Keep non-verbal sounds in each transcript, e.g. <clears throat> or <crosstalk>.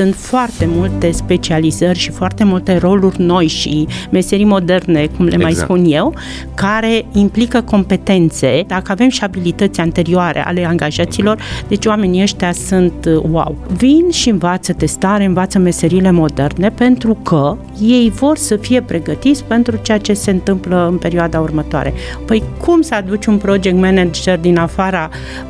sunt foarte multe specializări și foarte multe roluri noi și meserii moderne, cum le exact. mai spun eu, care implică competențe. Dacă avem și abilități anterioare ale angajaților, deci oamenii ăștia sunt uh, wow. Vin și învață testare, învață meserile moderne pentru că ei vor să fie pregătiți pentru ceea ce se întâmplă în perioada următoare. Păi cum să aduci un project manager din afara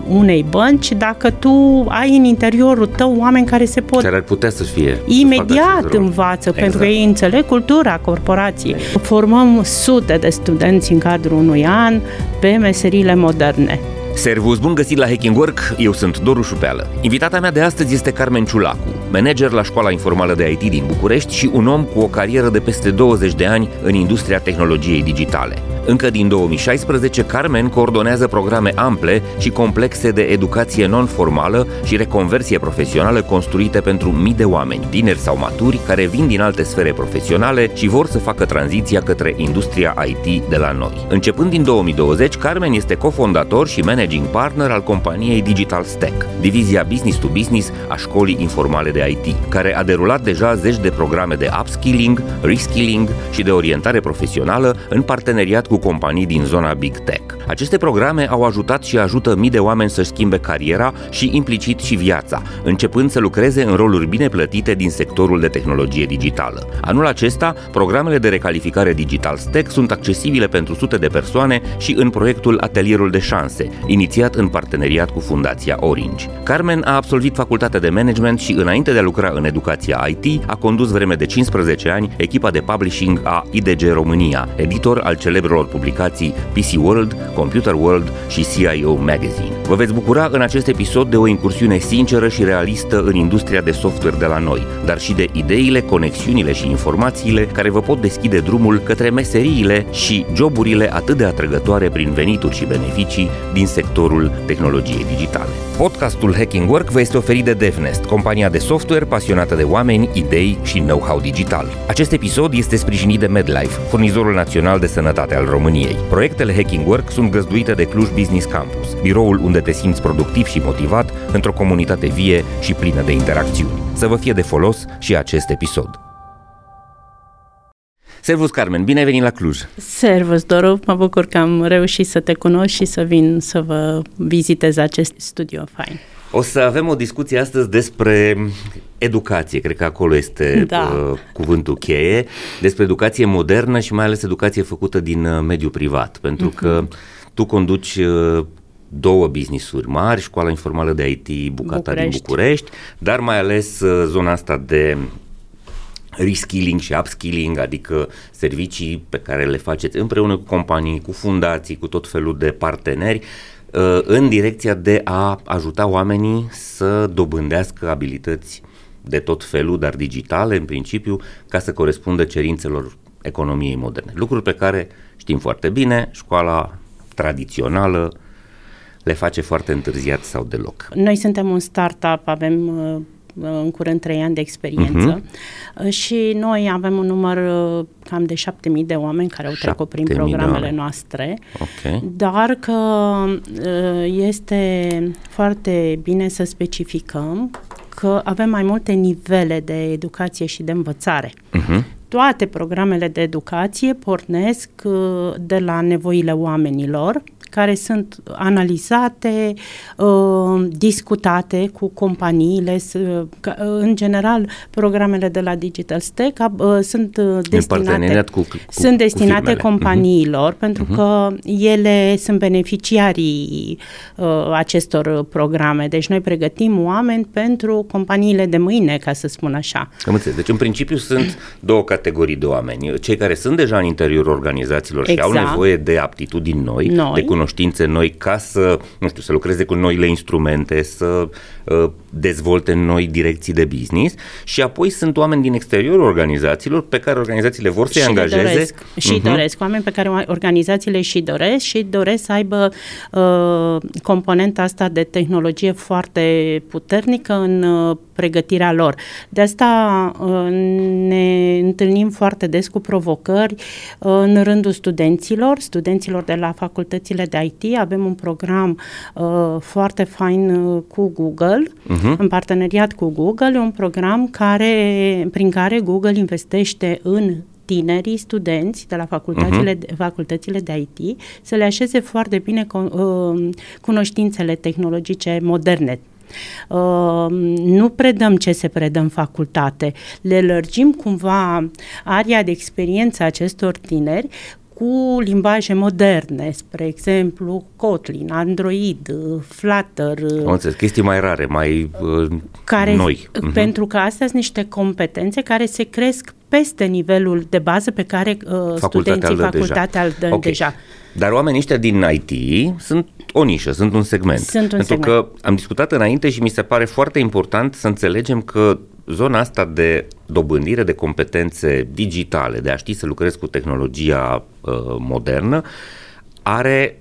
unei bănci dacă tu ai în interiorul tău oameni care se pot... Care ar putea să fie. Imediat să învață, exact. pentru că ei înțeleg cultura corporației. Formăm sute de studenți în cadrul unui an pe meserile moderne. Servus, bun găsit la Hacking Work, eu sunt Doru Șupeală. Invitata mea de astăzi este Carmen Ciulacu, manager la Școala Informală de IT din București și un om cu o carieră de peste 20 de ani în industria tehnologiei digitale. Încă din 2016, Carmen coordonează programe ample și complexe de educație non-formală și reconversie profesională construite pentru mii de oameni, tineri sau maturi, care vin din alte sfere profesionale și vor să facă tranziția către industria IT de la noi. Începând din 2020, Carmen este cofondator și managing partner al companiei Digital Stack, divizia business to business a școlii informale de IT, care a derulat deja zeci de programe de upskilling, reskilling și de orientare profesională în parteneriat cu companii din zona Big Tech. Aceste programe au ajutat și ajută mii de oameni să schimbe cariera și implicit și viața, începând să lucreze în roluri bine plătite din sectorul de tehnologie digitală. Anul acesta, programele de recalificare Digital Stack sunt accesibile pentru sute de persoane și în proiectul Atelierul de Șanse, inițiat în parteneriat cu Fundația Orange. Carmen a absolvit facultatea de management și înainte de a lucra în educația IT, a condus vreme de 15 ani echipa de publishing a IDG România, editor al celebrelor publicații PC World, Computer World și CIO Magazine. Vă veți bucura în acest episod de o incursiune sinceră și realistă în industria de software de la noi, dar și de ideile, conexiunile și informațiile care vă pot deschide drumul către meseriile și joburile atât de atrăgătoare prin venituri și beneficii din sectorul tehnologiei digitale. Podcastul Hacking Work vă este oferit de DevNest, compania de software pasionată de oameni, idei și know-how digital. Acest episod este sprijinit de MedLife, furnizorul național de sănătate al României. Proiectele Hacking Work sunt găzduite de Cluj Business Campus, biroul unde te simți productiv și motivat într-o comunitate vie și plină de interacțiuni. Să vă fie de folos și acest episod. Servus, Carmen, bine ai venit la Cluj! Servus, Doru, mă bucur că am reușit să te cunosc și să vin să vă vizitez acest studio fain. O să avem o discuție astăzi despre educație, cred că acolo este da. uh, cuvântul cheie, despre educație modernă și mai ales educație făcută din uh, mediul privat, pentru uh-huh. că tu conduci uh, două business-uri mari, școala informală de IT Bucata București. din București, dar mai ales uh, zona asta de reskilling și upskilling, adică servicii pe care le faceți împreună cu companii, cu fundații, cu tot felul de parteneri, uh, în direcția de a ajuta oamenii să dobândească abilități de tot felul, dar digitale în principiu, ca să corespundă cerințelor economiei moderne. Lucruri pe care știm foarte bine, școala tradițională le face foarte întârziat sau deloc. Noi suntem un startup, avem uh, în curând trei ani de experiență uh-huh. și noi avem un număr uh, cam de 7000 de oameni care au trecut prin programele noastre, okay. dar că uh, este foarte bine să specificăm că avem mai multe nivele de educație și de învățare. Uh-huh toate programele de educație pornesc de la nevoile oamenilor care sunt analizate, uh, discutate cu companiile. Uh, în general, programele de la Digital Stack uh, sunt destinate, cu, cu, sunt destinate cu companiilor, uh-huh. pentru uh-huh. că ele sunt beneficiarii acestor programe. Deci noi pregătim oameni pentru companiile de mâine, ca să spun așa. Am înțeles. Deci, în principiu, sunt două categorii de oameni. Cei care sunt deja în interiorul organizațiilor exact. și au exact. nevoie de aptitudini noi, noi. de cunoștințe noi ca să, nu știu, să lucreze cu noile instrumente, să uh, dezvolte noi direcții de business și apoi sunt oameni din exteriorul organizațiilor pe care organizațiile vor să-i și angajeze. Doresc, și uh-huh. doresc, oameni pe care organizațiile și doresc și doresc să aibă uh, componenta asta de tehnologie foarte puternică în uh, pregătirea lor. De asta uh, ne întâlnim foarte des cu provocări uh, în rândul studenților, studenților de la facultățile de IT. Avem un program uh, foarte fain cu Google Google, uh-huh. în parteneriat cu Google, un program care, prin care Google investește în tinerii studenți de la facultățile, uh-huh. facultățile de IT să le așeze foarte bine uh, cunoștințele tehnologice moderne, Uh, nu predăm ce se predă în facultate, le lărgim cumva aria de experiență acestor tineri cu limbaje moderne, spre exemplu Kotlin, Android, Flutter. Am înțeles, chestii mai rare, mai uh, care, noi. Mhm. Pentru că astea sunt niște competențe care se cresc peste nivelul de bază pe care uh, studenții facultatea îl dă okay. deja. Dar oamenii ăștia din IT sunt o nișă, sunt un segment. Sunt un Pentru segment. că am discutat înainte și mi se pare foarte important să înțelegem că zona asta de dobândire de competențe digitale, de a ști să lucrezi cu tehnologia uh, modernă, are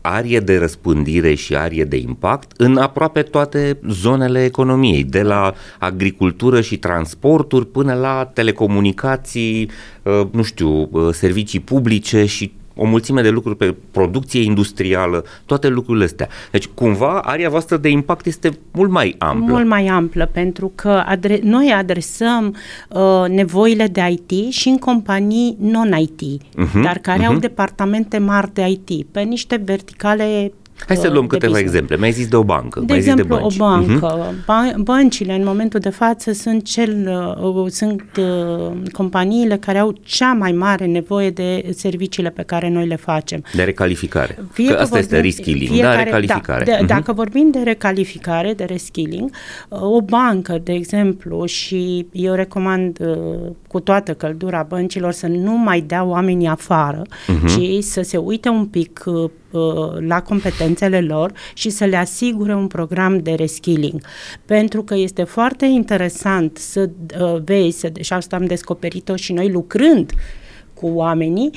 arie de răspândire și arie de impact în aproape toate zonele economiei, de la agricultură și transporturi până la telecomunicații, uh, nu știu, uh, servicii publice și o mulțime de lucruri pe producție industrială, toate lucrurile astea. Deci, cumva, aria voastră de impact este mult mai amplă. Mult mai amplă, pentru că adre- noi adresăm uh, nevoile de IT și în companii non-IT, uh-huh, mhm, dar care uh-huh. au mhm. departamente mari de IT, pe niște verticale Hai să luăm câteva business. exemple. Mai zis de o bancă. De mai exemplu, zis de o bancă. Uh-huh. Băncile, în momentul de față, sunt, cel, uh, sunt uh, companiile care au cea mai mare nevoie de serviciile pe care noi le facem. De recalificare. Fie că, că asta vorbim, este reskilling, fiecare, da, recalificare. Da, de, uh-huh. Dacă vorbim de recalificare, de reskilling, uh, o bancă, de exemplu, și eu recomand uh, cu toată căldura băncilor să nu mai dea oamenii afară, uh-huh. ci să se uite un pic uh, Uh, la competențele lor și să le asigure un program de reskilling. Pentru că este foarte interesant să uh, vezi, să, și asta am descoperit-o și noi lucrând cu oamenii,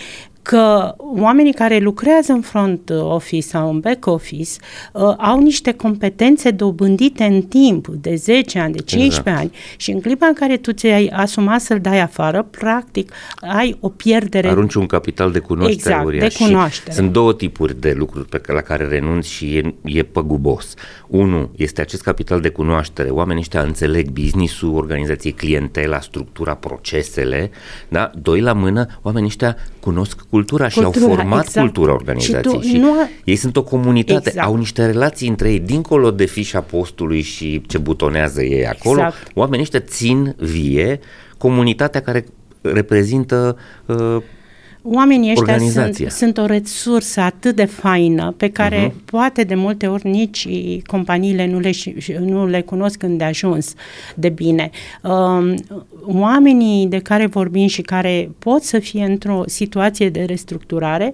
că oamenii care lucrează în front office sau în back office uh, au niște competențe dobândite în timp, de 10 ani, de 15 exact. ani și în clipa în care tu ți-ai asumat să-l dai afară, practic ai o pierdere. Arunci un capital de cunoaștere exact, uriaș. de cunoaștere. Sunt două tipuri de lucruri pe care, la care renunți și e, e păgubos. Unu este acest capital de cunoaștere. Oamenii ăștia înțeleg business-ul, organizației, clientela, structura, procesele. Da? Doi la mână, oamenii ăștia cunosc cultura, cultura și au format exact. cultura organizației. Și, și nu... ei sunt o comunitate, exact. au niște relații între ei, dincolo de fișa postului și ce butonează ei acolo. Exact. Oamenii ăștia țin vie comunitatea care reprezintă uh, Oamenii ăștia sunt, sunt o resursă atât de faină pe care uh-huh. poate de multe ori nici companiile nu le, nu le cunosc când de ajuns de bine. Um, oamenii de care vorbim și care pot să fie într-o situație de restructurare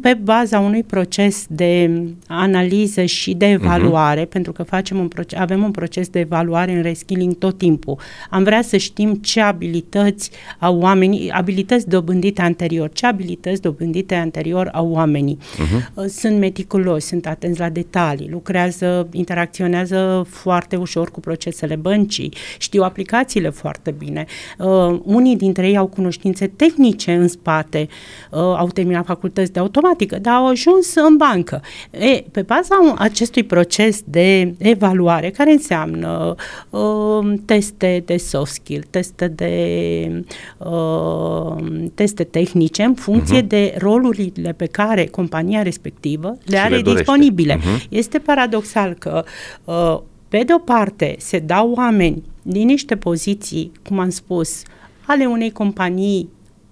pe baza unui proces de analiză și de evaluare, uh-huh. pentru că facem un proces, avem un proces de evaluare în reskilling tot timpul. Am vrea să știm ce abilități au oamenii, abilități dobândite anterior, ce abilități dobândite anterior au oamenii. Uh-huh. Sunt meticuloși, sunt atenți la detalii, lucrează, interacționează foarte ușor cu procesele băncii, știu aplicațiile foarte bine. Uh, unii dintre ei au cunoștințe tehnice în spate, uh, au terminat facultăți de automatică, dar au ajuns în bancă. E, pe baza acestui proces de evaluare, care înseamnă uh, teste de soft skill, teste de uh, teste tehnice în funcție uh-huh. de rolurile pe care compania respectivă le are le disponibile. Uh-huh. Este paradoxal că uh, pe de o parte se dau oameni din niște poziții, cum am spus, ale unei companii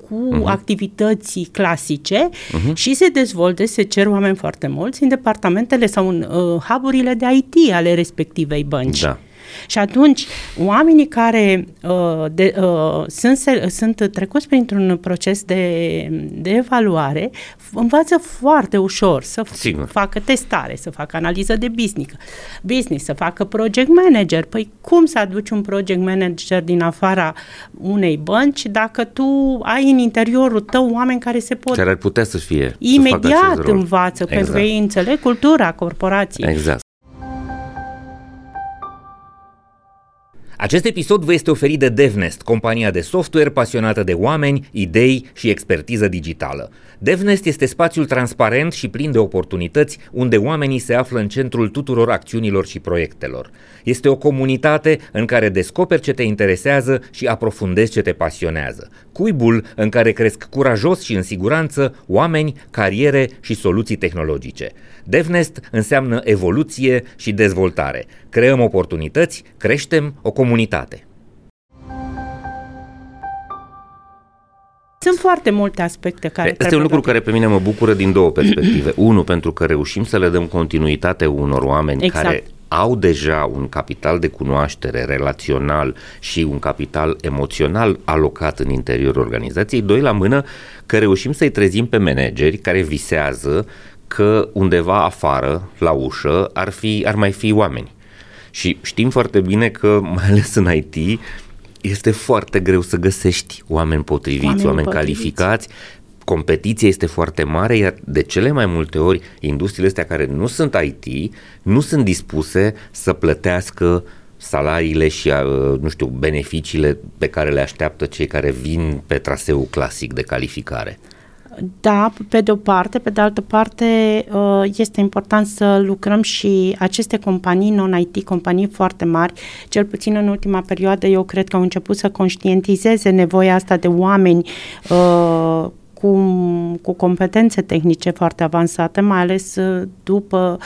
cu uh-huh. activități clasice uh-huh. și se dezvolte, se cer oameni foarte mulți în departamentele sau în uh, hub de IT ale respectivei bănci. Da. Și atunci, oamenii care uh, de, uh, sunt, sunt trecuți printr-un proces de, de evaluare învață foarte ușor să Sigur. facă testare, să facă analiză de business, business, să facă project manager. Păi cum să aduci un project manager din afara unei bănci dacă tu ai în interiorul tău oameni care se pot... Care ar putea să fie. Imediat să învață, exact. pentru că ei înțeleg cultura corporației. Exact. Acest episod vă este oferit de DevNest, compania de software pasionată de oameni, idei și expertiză digitală. DevNest este spațiul transparent și plin de oportunități unde oamenii se află în centrul tuturor acțiunilor și proiectelor. Este o comunitate în care descoperi ce te interesează și aprofundezi ce te pasionează. Cuibul în care cresc curajos și în siguranță oameni, cariere și soluții tehnologice. DevNest înseamnă evoluție și dezvoltare. Creăm oportunități, creștem o comunitate. Sunt foarte multe aspecte care. Este un lucru care pe mine mă bucură din două perspective. <clears throat> Unu, pentru că reușim să le dăm continuitate unor oameni exact. care au deja un capital de cunoaștere relațional și un capital emoțional alocat în interiorul organizației. Doi, la mână, că reușim să-i trezim pe manageri care visează că undeva afară, la ușă, ar, fi, ar mai fi oameni. Și știm foarte bine că, mai ales în IT, este foarte greu să găsești oameni potriviți, oameni, oameni potriviți. calificați, competiția este foarte mare, iar de cele mai multe ori industriile astea care nu sunt IT nu sunt dispuse să plătească salariile și, uh, nu știu, beneficiile pe care le așteaptă cei care vin pe traseul clasic de calificare. Da, pe de o parte, pe de altă parte uh, este important să lucrăm și aceste companii non-IT, companii foarte mari, cel puțin în ultima perioadă eu cred că au început să conștientizeze nevoia asta de oameni uh, cu, cu competențe tehnice foarte avansate, mai ales uh, după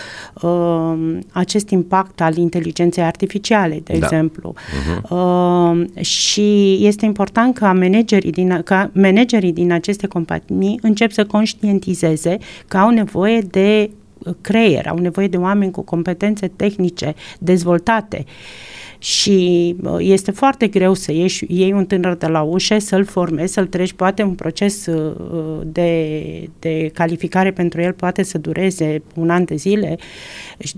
uh, acest impact al inteligenței artificiale, de da. exemplu. Uh-huh. Uh, și este important ca managerii, din, ca managerii din aceste companii încep să conștientizeze că au nevoie de creier, au nevoie de oameni cu competențe tehnice dezvoltate. Uh, și este foarte greu să ieși, iei un tânăr de la ușă, să-l formezi, să-l treci, poate un proces uh, de, de calificare pentru el poate să dureze un an de zile,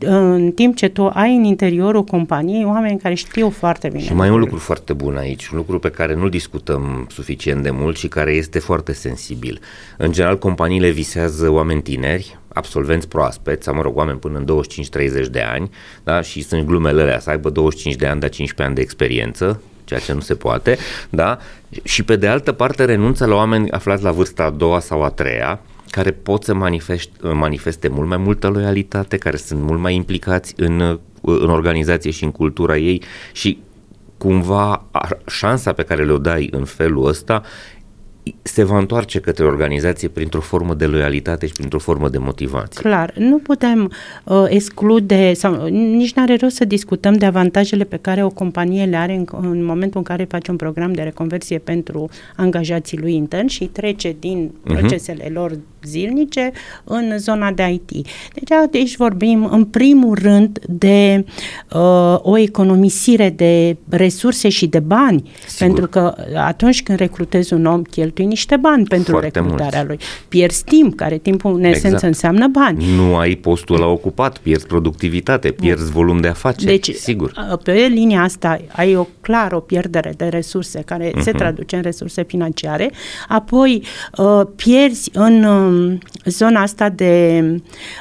în timp ce tu ai în interiorul companiei oameni care știu foarte bine. Și mai e un lucru foarte bun aici, un lucru pe care nu discutăm suficient de mult și care este foarte sensibil. În general, companiile visează oameni tineri, absolvenți proaspeți, sau mă rog, oameni până în 25-30 de ani, da? și sunt glumele alea, să aibă 25 de ani, dar 15 ani de experiență, ceea ce nu se poate, da? Și pe de altă parte renunță la oameni aflați la vârsta a doua sau a treia, care pot să manifeste, manifeste mult mai multă loialitate, care sunt mult mai implicați în, în organizație și în cultura ei și cumva șansa pe care le-o dai în felul ăsta se va întoarce către organizație printr-o formă de loialitate și printr-o formă de motivație. Clar, nu putem uh, exclude sau nici nu are rost să discutăm de avantajele pe care o companie le are în, în momentul în care face un program de reconversie pentru angajații lui intern și trece din uh-huh. procesele lor zilnice în zona de IT. Deci aici vorbim în primul rând de uh, o economisire de resurse și de bani, Sigur. pentru că atunci când recrutezi un om, cheltui niște bani pentru Foarte recrutarea mulți. lui. Pierzi timp, care timpul în esență exact. înseamnă bani. Nu ai postul la ocupat, pierzi productivitate, pierzi volum de afaceri, deci, sigur. pe linia asta ai o clar o pierdere de resurse care uh-huh. se mhm. traduce în resurse financiare, apoi uh, pierzi în uh, zona asta de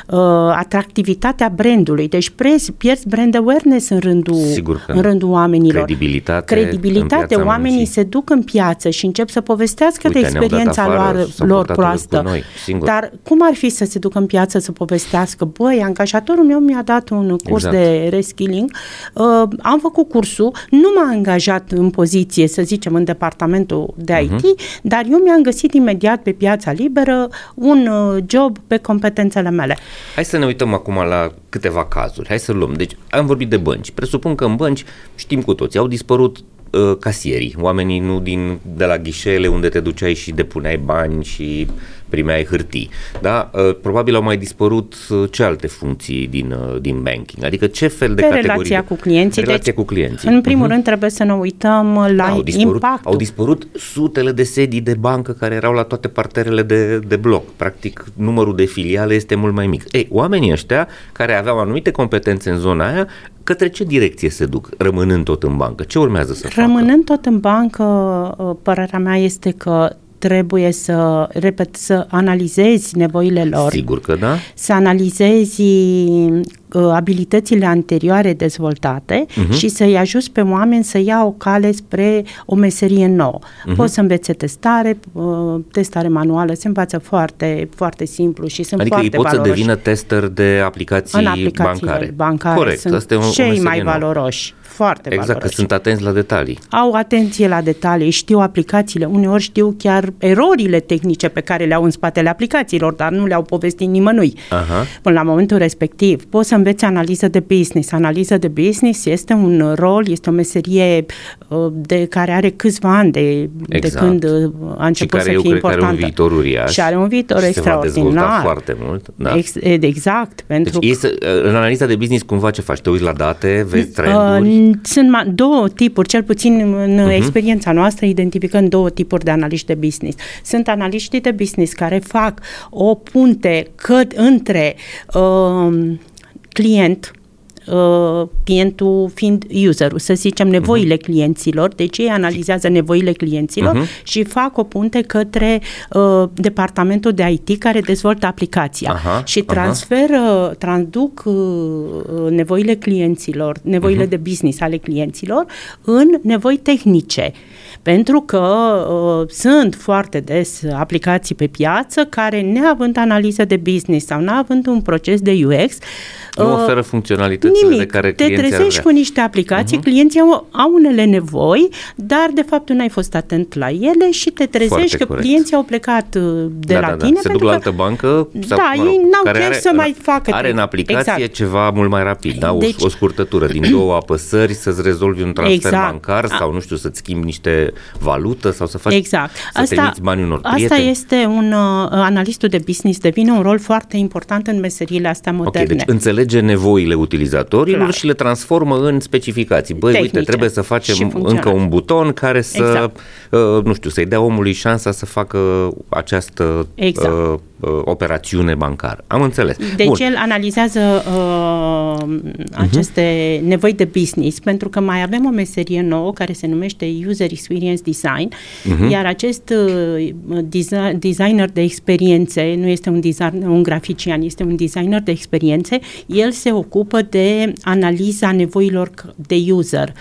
uh, atractivitatea brandului. Deci prezi, pierzi brand awareness în rândul, Sigur că în rândul oamenilor. Credibilitate. Credibilitate. Oamenii muncii. se duc în piață și încep să povestească Uite, de experiența afară, lor, lor proastă. Noi, Dar cum ar fi să se ducă în piață să povestească? Băi, angajatorul meu mi-a dat un curs exact. de reskilling, uh, am făcut cursul, nu m-a angajat în poziție, să zicem, în departamentul de IT, uh-huh. Mhm. dar eu mi-am găsit imediat pe piața liberă un uh, job pe competențele mele. Hai să ne uităm acum la câteva cazuri. Hai să luăm. Deci am vorbit de bănci. Presupun că în bănci, știm cu toții, au dispărut uh, casierii, oamenii nu din, de la ghișele unde te duceai și depuneai bani și primeai hârtii. Da? Uh, probabil au mai dispărut uh, ce alte funcții din, uh, din banking, adică ce fel de, de categorii. relația cu clienții. Relația deci, cu clienții. În primul uh-huh. rând trebuie să ne uităm la da, au dispărut, impactul. Au dispărut sutele de sedii de bancă care erau la toate parterele de, de bloc. Practic, numărul de filiale este mult mai mic. Ei, oamenii ăștia care aveau anumite competențe în zona aia, către ce direcție se duc, rămânând tot în bancă? Ce urmează să Rămânând facă? tot în bancă, părerea mea este că trebuie să, repet, să analizezi nevoile lor. Sigur că da. Să analizezi Uh, abilitățile anterioare dezvoltate uh-huh. și să-i ajuți pe oameni să ia o cale spre o meserie nouă. Uh-huh. Poți să învețe testare, uh, testare manuală, se învață foarte, foarte simplu și sunt adică foarte ei pot valoroși. să devină tester de aplicații în aplicațiile bancare. bancare Corect, sunt asta e o, cei o mai nouă. valoroși foarte exact, valoroși. că sunt atenți la detalii. Au atenție la detalii, știu aplicațiile, uneori știu chiar erorile tehnice pe care le au în spatele aplicațiilor, dar nu le-au povestit nimănui. Aha. Până la momentul respectiv, poți să înveți analiză de business. Analiză de business este un rol, este o meserie uh, de care are câțiva ani de, Exact. de când uh, a început și care să eu fie cred că are importantă. un viitor uriaș. Și are un viitor și se va extraordinar. dezvolta foarte mult. Da. Ex- exact, pentru Deci, ei să, în analiza de business, cumva ce faci? Te uiți la date, vezi trenduri? Uh, sunt ma- două tipuri, cel puțin în Mhm. uh-huh. experiența noastră identificăm două tipuri de analiști de business. Sunt analiștii de business care fac o punte cât între uh, client uh, clientul fiind userul, să zicem nevoile uh-huh. clienților, deci ei analizează nevoile clienților uh-huh. și fac o punte către uh, departamentul de IT care dezvoltă aplicația Aha, și aha. transferă, traduc uh, nevoile clienților, nevoile uh-huh. de business ale clienților în nevoi tehnice. Pentru că uh, sunt foarte des aplicații pe piață care, neavând analiză de business sau neavând un proces de UX, Nu uh, oferă funcționalitățile Nimic. de care Te clienții ar trezești vrea. cu niște aplicații, uh-huh. clienții au, au unele nevoi, dar de fapt tu n-ai fost atent la ele și te trezești Foarte că corect. clienții au plecat uh, de da, la da, da. tine. Se duc pentru la că- altă bancă sau, Da, mă rog, ei n-au care chef are, să mai facă Are în treaba. aplicație Exact. ceva mult mai rapid, da? O, Deci- o scurtătură din două apăsări să-ți rezolvi un transfer Exact. bancar sau, nu știu, să-ți schimbi niște valută sau să faci Exact. să trimiți banii unor asta prieteni. este un uh, analistul de business devine un rol foarte important în meseriile astea Ok, moderne. deci înțelege nevoile utilizatorilor Clar. și le transformă în specificații. Băi, Tehnice uite, trebuie să și facem funcționale. încă un buton care să, Exact. uh, nu știu, să-i dea omului șansa să facă această Exact. uh, uh, operațiune bancară. Am înțeles. Deci Bun. el analizează uh, aceste uh-huh. nevoi de business pentru că mai avem o meserie nouă care se numește User Experience Design, uh-huh. iar acest uh, desi- designer de experiențe nu este un, design, un grafician, este un designer de experiențe, el se ocupă de analiza nevoilor c- de user,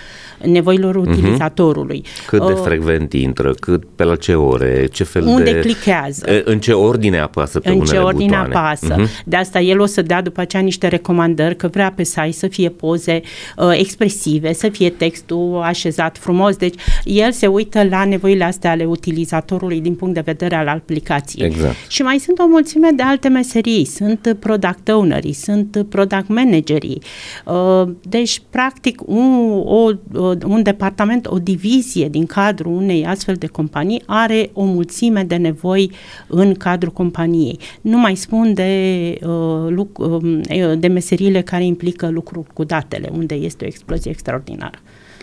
nevoilor utilizatorului. Cât de Uh, frecvent intră, cât pe la ce ore, ce fel Unde de... clichează. E, În ce ordine apasă pe în unele ce ordine butoane. apasă. Mhm. De asta el o să dea după aceea niște recomandări că vrea pe site să fie poze uh, expresive, să fie textul așezat frumos. Deci el se uită la nevoile astea ale utilizatorului din punct de vedere al aplicației. Exact. Și mai sunt o mulțime de alte meserii. Sunt product ownerii, sunt product managerii. Uh, Deci, practic, un, o, un departament, o divizie din cadrul unei astfel de companii are o mulțime de nevoi în cadrul companiei. Nu mai spun de, uh, luc- um, de meseriile care implică lucru cu datele, unde este o explozie extraordinară.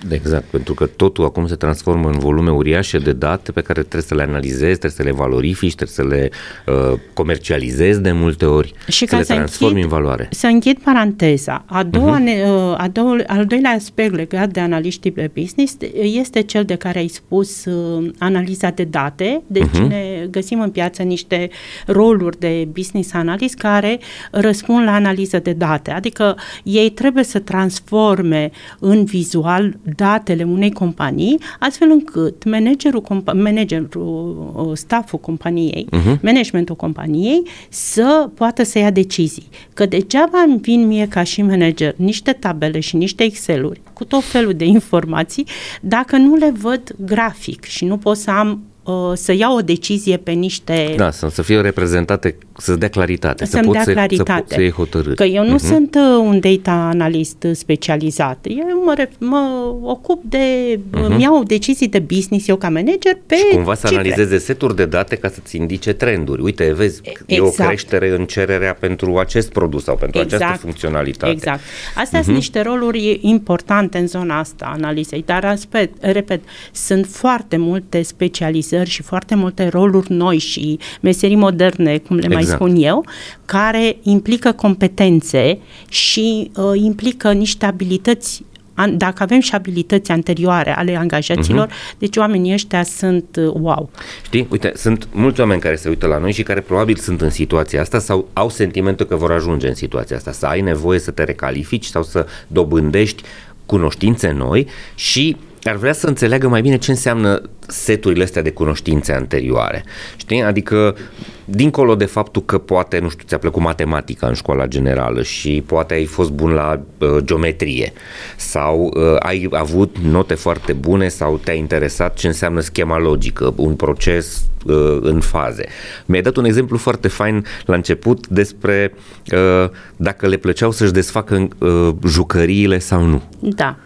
Exact, pentru că totul acum se transformă în volume uriașe de date pe care trebuie să le analizezi, trebuie să le valorifici, trebuie să le uh, comercializezi de multe ori, Și să ca le să transformi închid, în valoare. Să închid paranteza. A doua, uh-huh. ne, uh, a doua, al doilea aspect legat de analiștii de business este cel de care ai spus uh, analiza de date. Deci uh-huh. ne găsim în piață niște roluri de business analyst care răspund la analiză de date. Adică ei trebuie să transforme în vizual datele unei companii astfel încât managerul, compa- managerul uh, stafful companiei, uh-huh. managementul companiei să poată să ia decizii. Că degeaba îmi vin mie ca și manager niște tabele și niște Excel-uri cu tot felul de informații dacă nu le văd grafic și nu pot să am uh, să iau o decizie pe niște Da, să, să fie reprezentate, să-ți dea claritate, să să-mi poți dea să, claritate. să, poți să iei hotărâri. Că eu nu Mhm. uh-huh. sunt uh, un data analist specializat. Eu mă, ref- mă ocup de... Uh-huh. Îmi iau decizii de business eu ca manager pe Și cumva să cifre. analizeze seturi de date ca să-ți indice trenduri. Uite, vezi, e o Exact. creștere în cererea pentru acest produs sau pentru această funcționalitate. Exact. Astea Mhm. uh-huh. sunt niște roluri importante în zona asta analizei, dar aspect, repet, sunt foarte multe specializări și foarte multe roluri noi și meserii moderne, cum le mai Exact. spun eu, care implică competențe și uh, implică niște abilități dacă avem și abilități anterioare ale angajaților, uh-huh. deci oamenii ăștia sunt uh, wow. Știi, uite, sunt mulți oameni care se uită la noi și care probabil sunt în situația asta sau au sentimentul că vor ajunge în situația asta, să ai nevoie să te recalifici sau să dobândești cunoștințe noi și ar vrea să înțeleagă mai bine ce înseamnă seturile astea de cunoștințe anterioare. Știi? Adică, dincolo de faptul că poate, nu știu, ți-a plăcut matematica în școala generală și poate ai fost bun la uh, geometrie sau uh, ai avut note foarte bune sau te-a interesat ce înseamnă schema logică, un proces uh, în faze. Mi-ai dat un exemplu foarte fain la început despre uh, dacă le plăceau să-și desfacă uh, jucăriile sau nu. Da.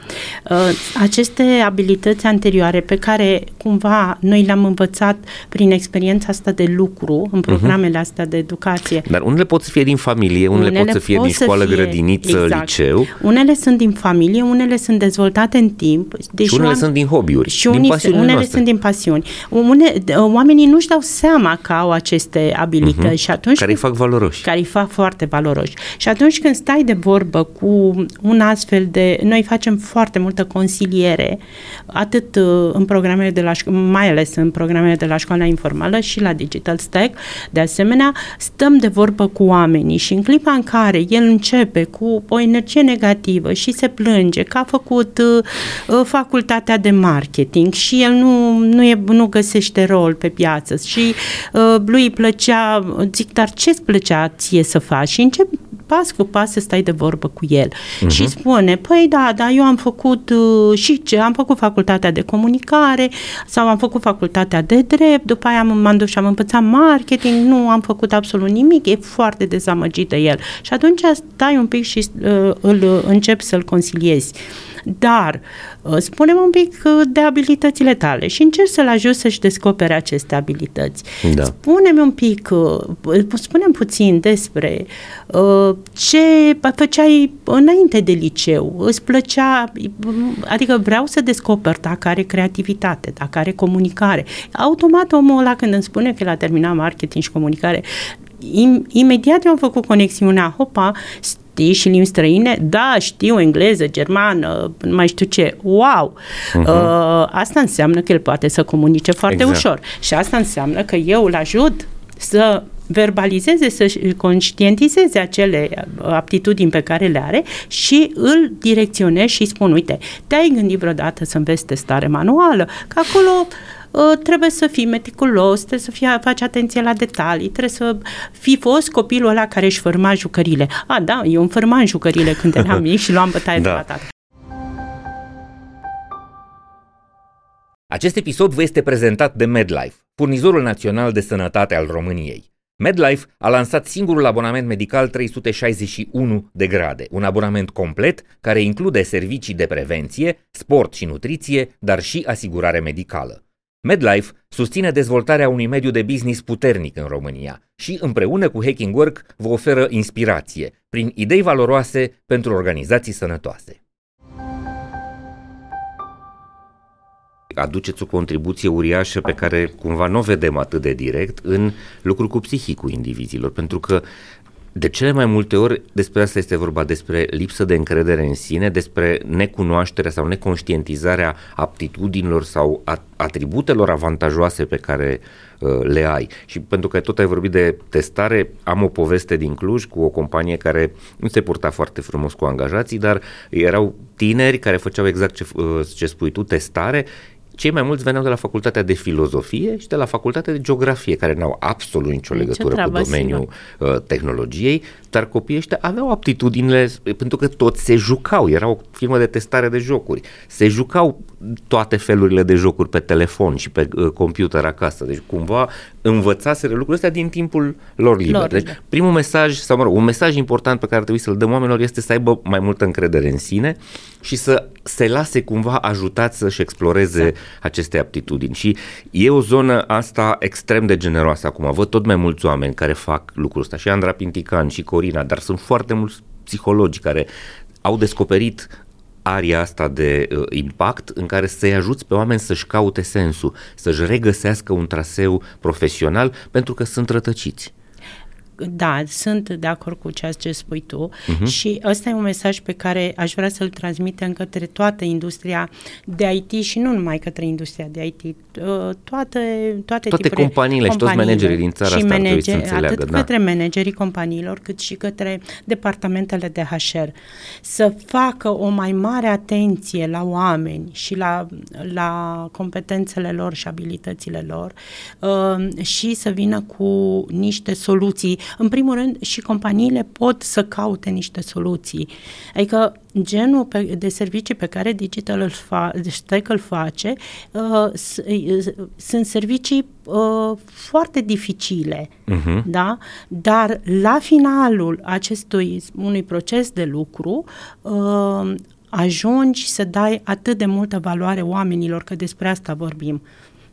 Uh, aceste abilități anterioare pe care cumva noi le-am învățat prin experiența asta de lucru în mhm. programele uh-huh. astea de educație. Dar unele pot să fie din familie, unele, unele pot să fie pot din școală, fie, grădiniță, exact. liceu. Unele sunt din familie, unele sunt dezvoltate în timp. Deci și unele am, sunt din hobby-uri, și din pasiuni unele noastre. sunt din pasiuni. Une, oamenii nu-și dau seama că au aceste abilități uh-huh. și atunci... Care îi fac valoroși. Care îi fac foarte valoroși. Și atunci când stai de vorbă cu un astfel de... Noi facem foarte multă consiliere, atât uh, în programele de la școală, mai ales în programele de la școala informală și la Digital Stack. De asemenea, stăm de vorbă cu oamenii și în clipa în care el începe cu o energie negativă și se plânge că a făcut uh, uh facultatea de marketing și el nu, nu, e, nu găsește rol pe piață și uh, lui îi plăcea, zic, dar ce-ți plăcea ție să faci? Și încep pas cu pas să stai de vorbă cu el uh-huh. și spune, păi da, da, eu am făcut uh, și ce, am făcut facultatea de comunicare sau am făcut facultatea de drept, după aia m-am dus și am învățat marketing, nu am făcut absolut nimic, e foarte dezamăgit de el. Și atunci stai un pic și uh, îl începi să-l consiliezi. Dar uh, spune un pic uh, de abilitățile tale și încerci să-l ajuți să-și descopere aceste abilități. Da. Spune-mi un pic, uh, spune puțin despre ce făceai înainte de liceu, îți plăcea, adică vreau să descoper dacă are creativitate, dacă are comunicare. Automat omul ăla când îmi spune că l-a terminat marketing și comunicare, im, imediat eu am făcut conexiunea, hopa, știi și limbi străine? Da, știu engleză, germană, nu mai știu ce. Wow! Uh-huh. Uh, asta înseamnă că el poate să comunice foarte exact. ușor. Și asta înseamnă că eu îl ajut să verbalizeze, să conștientizeze acele aptitudini pe care le are și îl direcționez și spun, uite, te-ai gândit vreodată să înveți testare manuală? Că acolo uh, trebuie să fii meticulos, trebuie să fii, faci atenție la detalii, trebuie să fi fost copilul ăla care își fărma jucările. A, da, eu îmi fărmam jucările când eram mic și luam bătaie da. de la tată. Acest episod vă este prezentat de MedLife, furnizorul național de sănătate al României. MedLife a lansat singurul abonament medical 361 de grade, un abonament complet care include servicii de prevenție, sport și nutriție, dar și asigurare medicală. MedLife susține dezvoltarea unui mediu de business puternic în România și împreună cu Hacking Work vă oferă inspirație prin idei valoroase pentru organizații sănătoase. aduceți o contribuție uriașă pe care cumva nu o vedem atât de direct în lucruri cu psihicul indivizilor, pentru că de cele mai multe ori despre asta este vorba, despre lipsă de încredere în sine, despre necunoașterea sau neconștientizarea aptitudinilor sau atributelor avantajoase pe care uh, le ai. Și pentru că tot ai vorbit de testare, am o poveste din Cluj cu o companie care nu se purta foarte frumos cu angajații, dar erau tineri care făceau exact ce, uh, ce spui tu, testare cei mai mulți veneau de la facultatea de filozofie și de la facultatea de geografie, care n-au absolut nicio legătură cu domeniul uh, tehnologiei, dar copiii ăștia aveau aptitudinile, pentru că toți se jucau, era o firmă de testare de jocuri, se jucau toate felurile de jocuri pe telefon și pe uh, computer acasă, deci cumva învățaseră lucrurile astea din timpul lor liber. Lor, deci da. primul mesaj, sau mă rog, un mesaj important pe care trebuie să-l dăm oamenilor este să aibă mai multă încredere în sine și să se lase cumva ajutați să-și exploreze exact. aceste aptitudini. Și e o zonă asta extrem de generoasă acum. Văd tot mai mulți oameni care fac lucrul ăsta, și Andra Pintican, și Corina, dar sunt foarte mulți psihologi care au descoperit aria asta de uh, impact în care să-i ajuți pe oameni să-și caute sensul, să-și regăsească un traseu profesional pentru că sunt rătăciți. Da, sunt de acord cu ceea ce spui tu uh-huh. și ăsta e un mesaj pe care aș vrea să-l transmitem către toată industria de IT și nu numai către industria de IT, uh, toate, toate, toate companiile și toți managerii din țara și asta manageri, să înțeleagă. Atât da. către managerii companiilor, cât și către departamentele de HR. Să facă o mai mare atenție la oameni și la, la competențele lor și abilitățile lor uh, și să vină cu niște soluții în primul rând, și companiile pot să caute niște soluții. Adică genul de servicii pe care Digital îl fa, Stack îl face uh, sunt servicii uh, foarte dificile, uh-huh. da? dar la finalul acestui unui proces de lucru uh, ajungi să dai atât de multă valoare oamenilor, că despre asta vorbim.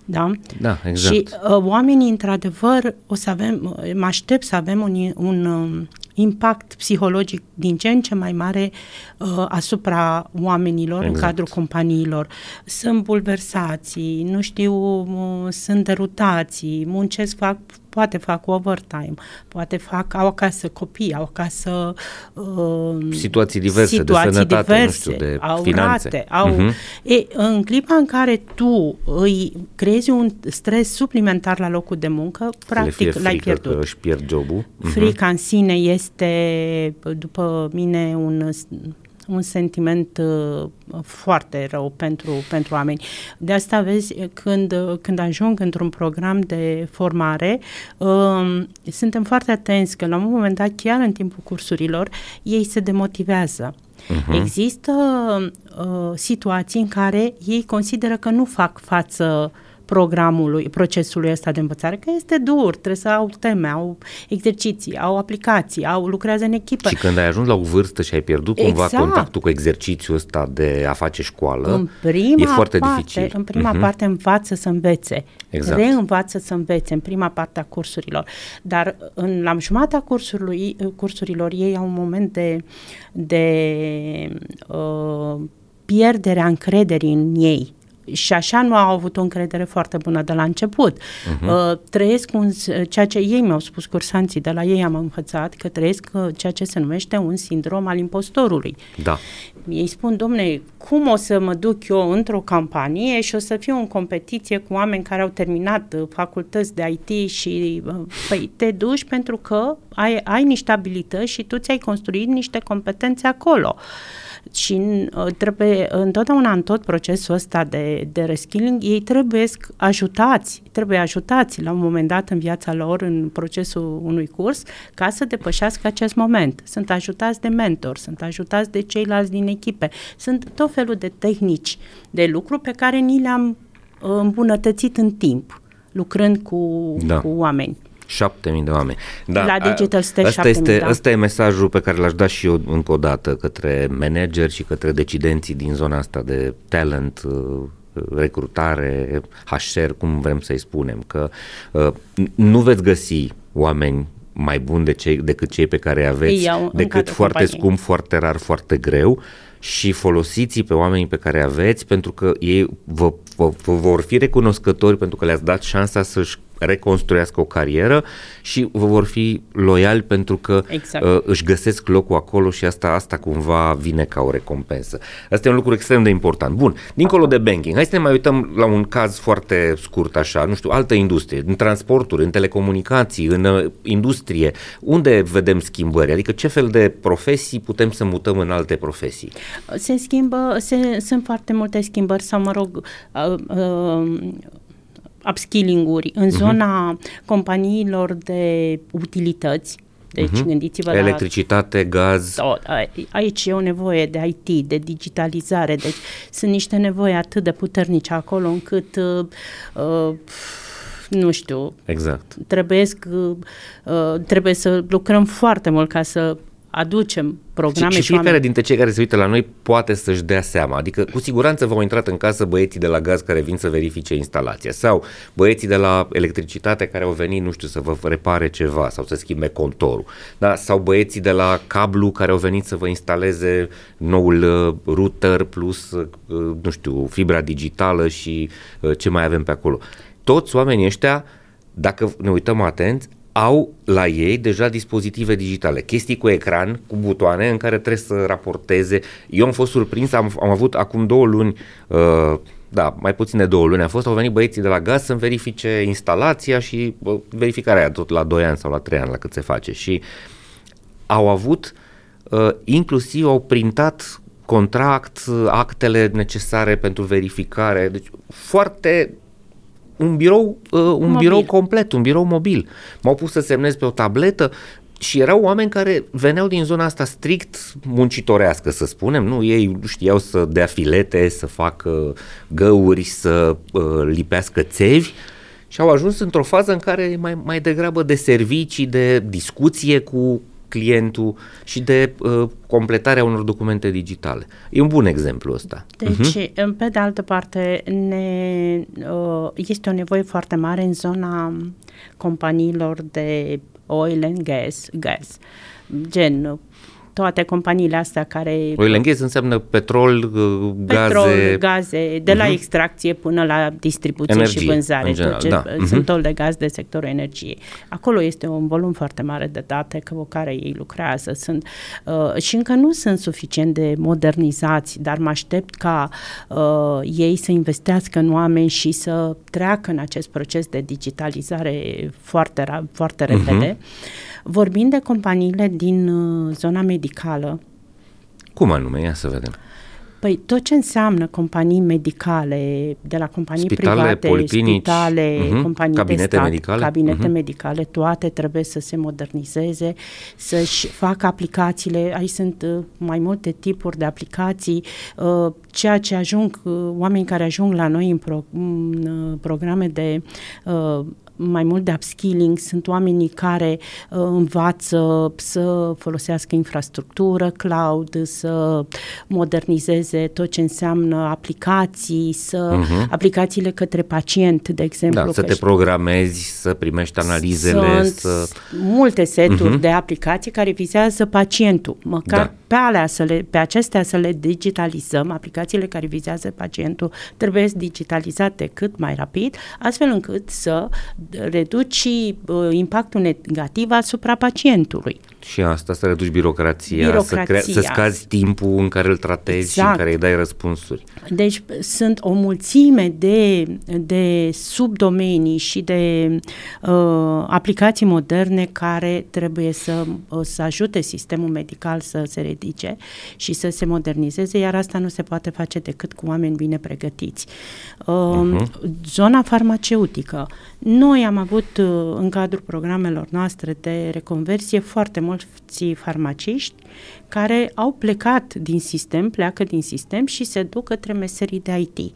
Da? Da, exact. Și uh, oamenii, într-adevăr, o să avem, uh, mă aștept să avem un, un uh, impact psihologic din ce în ce mai mare uh, asupra oamenilor exact. în cadrul companiilor. Sunt bulversați, nu știu, uh, sunt derutați, muncesc, fac poate fac overtime, poate fac, au acasă copii, au acasă uh, situații diverse situații de sănătate, diverse, nu știu, de au finanțe. Rate, au, uh-huh. e, în clipa în care tu îi creezi un stres suplimentar la locul de muncă, practic l-ai pierdut. Că își pierd jobul. Uh-huh. Frica în sine este, după mine, un un sentiment uh, foarte rău pentru, pentru oameni. De asta vezi, când, când ajung într-un program de formare, uh, suntem foarte atenți că la un moment dat, chiar în timpul cursurilor, ei se demotivează. Uh-huh. Există uh, situații în care ei consideră că nu fac față programului, procesului ăsta de învățare, că este dur, trebuie să au teme, au exerciții, au aplicații, au lucrează în echipă. Și când ai ajuns la o vârstă și ai pierdut cumva exact. contactul cu exercițiul ăsta de a face școală, în prima e foarte parte, dificil. În prima uh-huh. parte învață să învețe, exact. reînvață să învețe în prima parte a cursurilor, dar în, la jumătatea cursului, cursurilor ei au un moment de, de uh, pierderea încrederii în ei și așa nu au avut o încredere foarte bună de la început. Uh-huh. Uh, trăiesc un, ceea ce ei mi-au spus cursanții, de la ei am învățat că trăiesc uh, ceea ce se numește un sindrom al impostorului. Da. Ei spun, domne, cum o să mă duc eu într-o campanie și o să fiu în competiție cu oameni care au terminat uh, facultăți de IT și uh, păi te duci pentru că ai, ai niște abilități și tu ți-ai construit niște competențe acolo. Uh, și uh, trebuie întotdeauna în tot procesul ăsta de, de reskilling, ei trebuie ajutați, trebuie ajutați la un moment dat în viața lor, în procesul unui curs, ca să depășească acest moment. Sunt ajutați de mentor, sunt ajutați de ceilalți din echipe, sunt tot felul de tehnici de lucru pe care ni le-am uh, îmbunătățit în timp, lucrând cu, da. cu oameni. 7000 de oameni. Da, la Digital Stage asta 7000, este, da. Asta e mesajul pe care l-aș da și eu încă o dată către manageri și către decidenții din zona asta de talent, uh, recrutare, HR, cum vrem să-i spunem, că uh, nu veți găsi oameni mai buni de cei, decât cei pe care îi aveți, decât foarte companie. scump, foarte rar, foarte greu și folosiți pe oamenii pe care aveți pentru că ei vă, vă, vă vor fi recunoscători pentru că le-ați dat șansa să-și reconstruiască o carieră și vă vor fi loiali pentru că exact. uh, își găsesc locul acolo și asta, asta cumva vine ca o recompensă. Asta e un lucru extrem de important. Bun, dincolo de banking, hai să ne mai uităm la un caz foarte scurt așa, nu știu, altă industrie, în transporturi, în telecomunicații, în uh, industrie, unde vedem schimbări? Adică ce fel de profesii putem să mutăm în alte profesii? Se schimbă, se, sunt foarte multe schimbări sau, mă rog, uh, uh, upskilling-uri în uh-huh. zona companiilor de utilități, deci uh-huh. gândiți-vă Electricitate, la... gaz. Tot, aici e o nevoie de IT, de digitalizare, deci sunt niște nevoi atât de puternice acolo încât uh, uh, nu știu. Exact. Trebuie, uh, trebuie să lucrăm foarte mult ca să aducem programe și, și fiecare oameni... dintre cei care se uită la noi poate să-și dea seama. Adică cu siguranță v-au intrat în casă băieții de la gaz care vin să verifice instalația sau băieții de la electricitate care au venit, nu știu, să vă repare ceva sau să schimbe contorul. Da? Sau băieții de la cablu care au venit să vă instaleze noul uh, router plus, uh, nu știu, fibra digitală și uh, ce mai avem pe acolo. Toți oamenii ăștia, dacă ne uităm atent, au la ei deja dispozitive digitale, chestii cu ecran, cu butoane în care trebuie să raporteze. Eu am fost surprins, am, am avut acum două luni, uh, da, mai puțin de două luni a fost, au venit băieții de la gaz să-mi verifice instalația și uh, verificarea aia tot la 2 ani sau la 3 ani la cât se face. Și au avut, uh, inclusiv au printat contract, actele necesare pentru verificare, deci foarte un birou, uh, un mobil. birou complet, un birou mobil. M-au pus să semnez pe o tabletă și erau oameni care veneau din zona asta strict muncitorească, să spunem, nu? Ei știau să dea filete, să facă găuri, să uh, lipească țevi și au ajuns într-o fază în care mai, mai degrabă de servicii, de discuție cu clientul și de uh, completarea unor documente digitale. E un bun exemplu ăsta. Deci, uh-huh. pe de altă parte, ne, uh, este o nevoie foarte mare în zona companiilor de oil and gas, gas gen toate companiile astea care... Oil and gas înseamnă petrol, gaze... Petrol, gaze, de la uh-huh. extracție până la distribuție Energie, și vânzare. General, ce, da. Sunt uh-huh. tot legați de sectorul energiei. Acolo este un volum foarte mare de date cu care ei lucrează. Sunt, uh, și încă nu sunt suficient de modernizați, dar mă aștept ca uh, ei să investească în oameni și să treacă în acest proces de digitalizare foarte, foarte repede. Uh-huh. Vorbind de companiile din uh, zona medicală. Cum anume? Ia să vedem. Păi tot ce înseamnă companii medicale, de la companii spitale, private, poliklinici, spitale, uh-huh, companii cabinete de stat, medicale, cabinete uh-huh. medicale, toate trebuie să se modernizeze, să-și facă aplicațiile. Aici sunt uh, mai multe tipuri de aplicații, uh, ceea ce ajung, uh, oameni care ajung la noi în, pro, în programe de mai mult de upskilling, sunt oamenii care uh, învață să folosească infrastructură, cloud, să modernizeze tot ce înseamnă aplicații, să uh-huh. aplicațiile către pacient, de exemplu. Da, să te programezi, să primești analizele. Sunt să... multe seturi uh-huh. de aplicații care vizează pacientul. Măcar da. pe, alea să le, pe acestea să le digitalizăm, aplicațiile care vizează pacientul trebuie digitalizate cât mai rapid, astfel încât să reduci uh, impactul negativ asupra pacientului. Și asta, să reduci birocrația, birocrația. Să, crea, să scazi timpul în care îl tratezi exact. și în exact. care îi dai răspunsuri. Deci sunt o mulțime de, de subdomenii și de uh, aplicații moderne care trebuie să, uh, să ajute sistemul medical să se ridice și să se modernizeze, iar asta nu se poate face decât cu oameni bine pregătiți. Uh, uh-huh. Zona farmaceutică. Noi am avut uh, în cadrul programelor noastre de reconversie foarte mulți farmaciști care au plecat din sistem, pleacă din sistem și se duc către meserii de IT.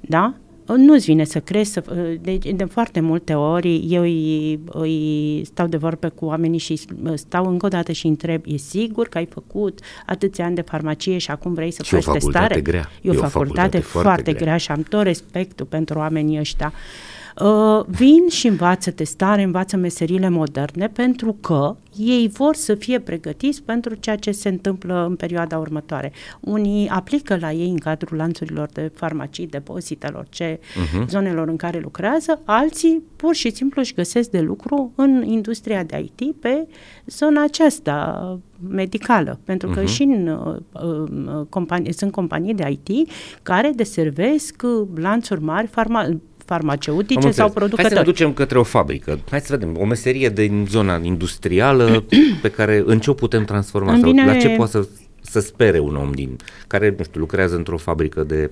Da? Nu-ți vine să crezi, să, uh, de, de foarte multe ori eu îi, îi stau de vorbă cu oamenii și stau încă o dată și întreb, e sigur că ai făcut atâția ani de farmacie și acum vrei să și faci testare? Grea. E o, e o facultate, facultate foarte, foarte grea. grea și am tot respectul pentru oamenii ăștia. Uh, Uh, vin și învață testare, învață meserile moderne pentru că ei vor să fie pregătiți pentru ceea ce se întâmplă în perioada următoare. Unii aplică la ei în cadrul lanțurilor de farmacii, depozitelor, ce uh-huh. zonelor în care lucrează, alții pur și simplu își găsesc de lucru în industria de IT pe zona aceasta medicală, pentru că uh-huh. și în uh, uh, companii, sunt companii de IT care deservesc lanțuri mari farma, farmaceutice sau producători. Hai să ne ducem către o fabrică. Hai să vedem, o meserie din zona industrială <clears throat> pe care în ce o putem transforma? Sau la ce poate să, să spere un om din care, nu știu, lucrează într-o fabrică de,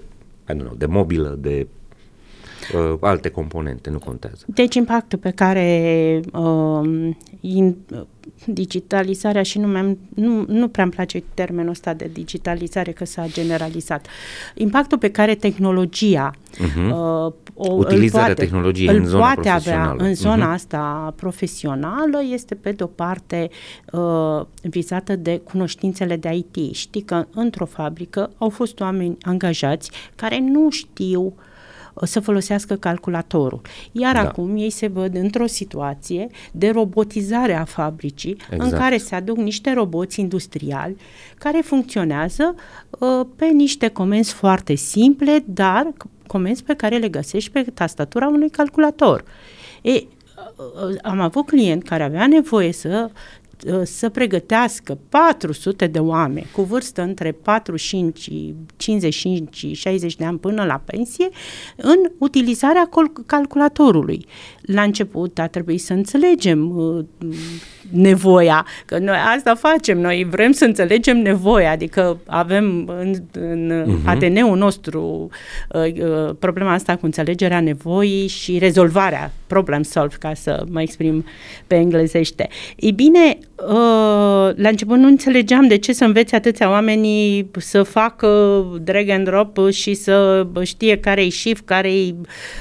I don't know, de mobilă, de uh, alte componente, nu contează. Deci impactul pe care uh, in, digitalizarea și nu, nu, nu prea îmi place termenul ăsta de digitalizare că s-a generalizat. Impactul pe care tehnologia uh-huh. uh, o, utilizarea poate, tehnologiei în zona poate avea în zona uh-huh. asta profesională este pe de o parte uh, vizată de cunoștințele de IT. Știi că într-o fabrică au fost oameni angajați care nu știu uh, să folosească calculatorul. Iar da. acum ei se văd într-o situație de robotizare a fabricii exact. în care se aduc niște roboți industriali care funcționează uh, pe niște comenzi foarte simple, dar comenzi pe care le găsești pe tastatura unui calculator. E, am avut client care avea nevoie să Uh, să pregătească 400 de oameni cu vârstă între 45, 55 și 60 de ani până la pensie în utilizarea calculatorului. La început a trebuit să înțelegem uh, nevoia, că noi asta facem, noi vrem să înțelegem nevoia, adică avem în, în uh-huh. ADN-ul nostru uh, uh, problema asta cu înțelegerea nevoii și rezolvarea problem solve, ca să mă exprim pe englezește. Ei bine, uh, la început nu înțelegeam de ce să învețe atâția oameni să facă drag and drop și să știe care-i shift, care-i,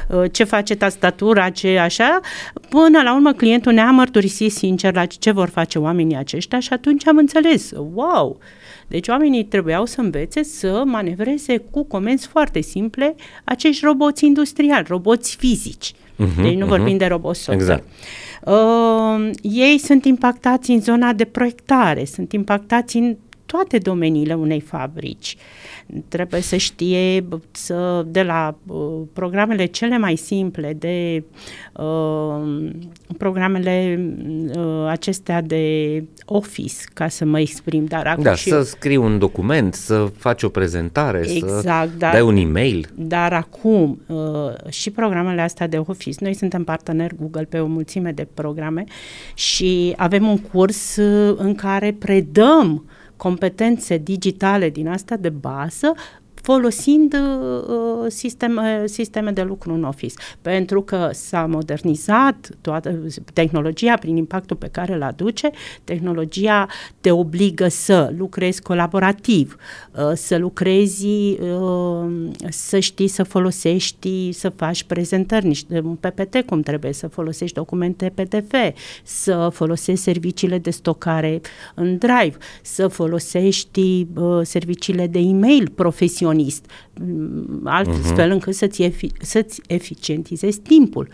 uh, ce face tastatura, ce așa. Până la urmă clientul ne-a mărturisit sincer la ce vor face oamenii aceștia și atunci am înțeles, wow, deci oamenii trebuiau să învețe să manevreze cu comenzi foarte simple acești roboți industriali, roboți fizici. Uh-huh, deci nu uh-huh. vorbim de roboți software. Exact. Uh, ei sunt impactați în zona de proiectare, sunt impactați în toate domeniile unei fabrici. Trebuie să știe să, de la uh, programele cele mai simple, de uh, programele uh, acestea de office, ca să mă exprim. Dar acum da, și să eu... scrii un document, să faci o prezentare, exact, să dar, dai un e-mail. Dar acum uh, și programele astea de office, noi suntem parteneri Google pe o mulțime de programe și avem un curs uh, în care predăm competențe digitale din asta de bază folosind uh, sisteme, sisteme de lucru în Office, pentru că s-a modernizat toată tehnologia prin impactul pe care îl aduce, tehnologia te obligă să lucrezi colaborativ, uh, să lucrezi, uh, să știi să folosești, să faci prezentări, niște un PPT cum trebuie, să folosești documente PDF, să folosești serviciile de stocare în Drive, să folosești uh, serviciile de e-mail profesionale profesionist, mm, altfel uh-huh. încât să-ți, efi- să-ți eficientizezi timpul.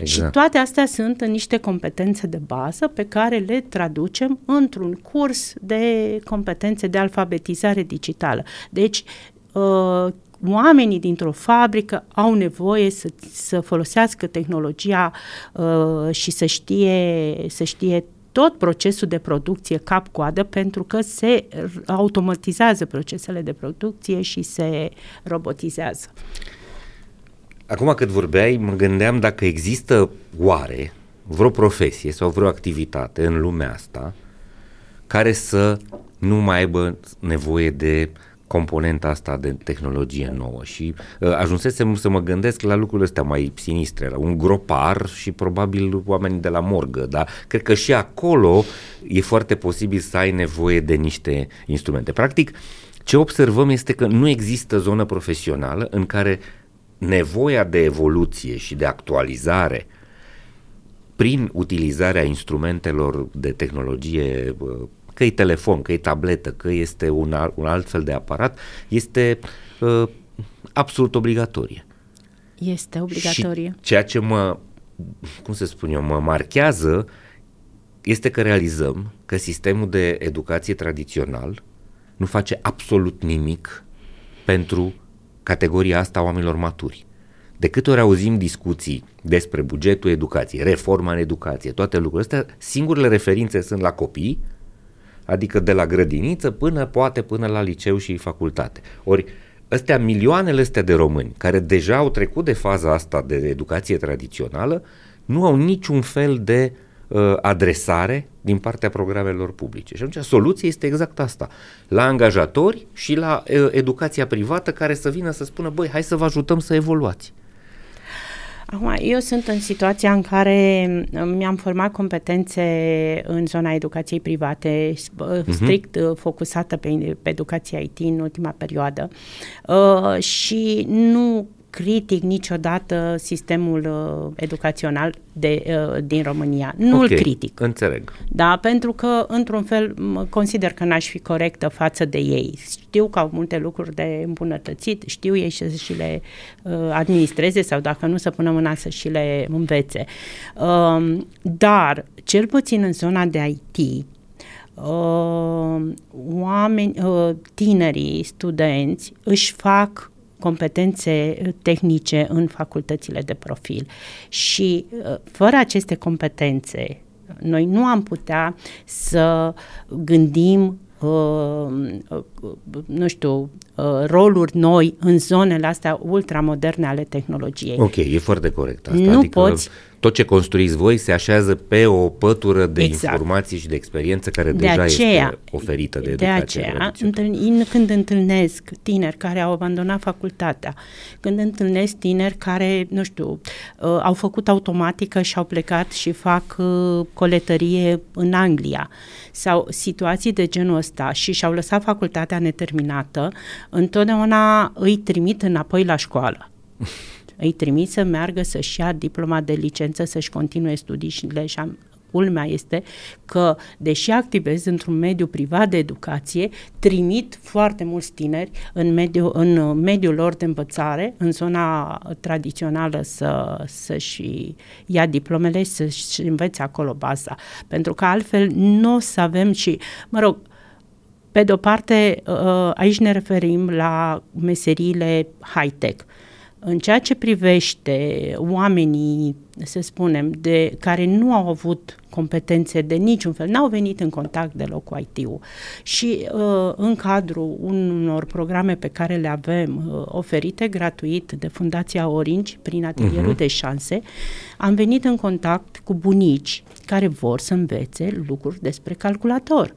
Exact. Și toate astea sunt niște competențe de bază pe care le traducem într-un curs de competențe de alfabetizare digitală. Deci, uh, oamenii dintr-o fabrică au nevoie să, să folosească tehnologia uh, și să știe, să știe tot procesul de producție cap-coadă pentru că se automatizează procesele de producție și se robotizează. Acum cât vorbeai, mă gândeam dacă există oare vreo profesie sau vreo activitate în lumea asta care să nu mai aibă nevoie de componenta asta de tehnologie nouă și uh, ajunsesem să mă gândesc la lucrurile astea mai sinistre, la un gropar și probabil oamenii de la morgă, dar cred că și acolo e foarte posibil să ai nevoie de niște instrumente. Practic, ce observăm este că nu există zonă profesională în care nevoia de evoluție și de actualizare prin utilizarea instrumentelor de tehnologie uh, că e telefon, că e tabletă, că este un, alt, un alt fel de aparat, este uh, absolut obligatorie. Este obligatorie. Și ceea ce mă, cum să spun eu, mă marchează este că realizăm că sistemul de educație tradițional nu face absolut nimic pentru categoria asta a oamenilor maturi. De câte ori auzim discuții despre bugetul educației, reforma în educație, toate lucrurile astea, singurele referințe sunt la copii adică de la grădiniță până poate până la liceu și facultate. Ori ăstea milioanele astea de români care deja au trecut de faza asta de educație tradițională nu au niciun fel de uh, adresare din partea programelor publice. Și atunci soluția este exact asta. La angajatori și la uh, educația privată care să vină să spună, băi, hai să vă ajutăm să evoluați. Acum, eu sunt în situația în care mm, mi-am format competențe în zona educației private, uh-huh. strict uh, focusată pe, pe educația IT în ultima perioadă uh, și nu critic niciodată sistemul uh, educațional de, uh, din România. Nu okay, îl critic. Înțeleg. Da, pentru că, într-un fel, consider că n-aș fi corectă față de ei. Știu că au multe lucruri de îmbunătățit, știu ei să și le uh, administreze sau, dacă nu, să pună mâna să și le învețe. Uh, dar, cel puțin în zona de IT, Uh, oameni, uh, tinerii, studenți își fac competențe tehnice în facultățile de profil. Și fără aceste competențe, noi nu am putea să gândim uh, nu știu, uh, roluri noi în zonele astea ultramoderne ale tehnologiei. Ok, e foarte corect asta. Nu adică poți tot ce construiți voi se așează pe o pătură de exact. informații și de experiență care de deja aceea, este oferită de educație. De aceea, întâln, când întâlnesc tineri care au abandonat facultatea, când întâlnesc tineri care, nu știu, uh, au făcut automatică și au plecat și fac uh, coletărie în Anglia sau situații de genul ăsta și și-au lăsat facultatea neterminată, întotdeauna îi trimit înapoi la școală. Îi trimit să meargă să-și ia diploma de licență, să-și continue studiile și am, culmea este că, deși activez într-un mediu privat de educație, trimit foarte mulți tineri în, mediu, în mediul lor de învățare, în zona tradițională să, să-și ia diplomele și să-și învețe acolo baza. Pentru că altfel nu o să avem și, mă rog, pe de o parte, ă, aici ne referim la meseriile high-tech. În ceea ce privește oamenii, să spunem, de care nu au avut competențe de niciun fel, n-au venit în contact deloc cu IT-ul și uh, în cadrul unor programe pe care le avem uh, oferite gratuit de Fundația Orange prin atelierul uh-huh. de șanse, am venit în contact cu bunici care vor să învețe lucruri despre calculator.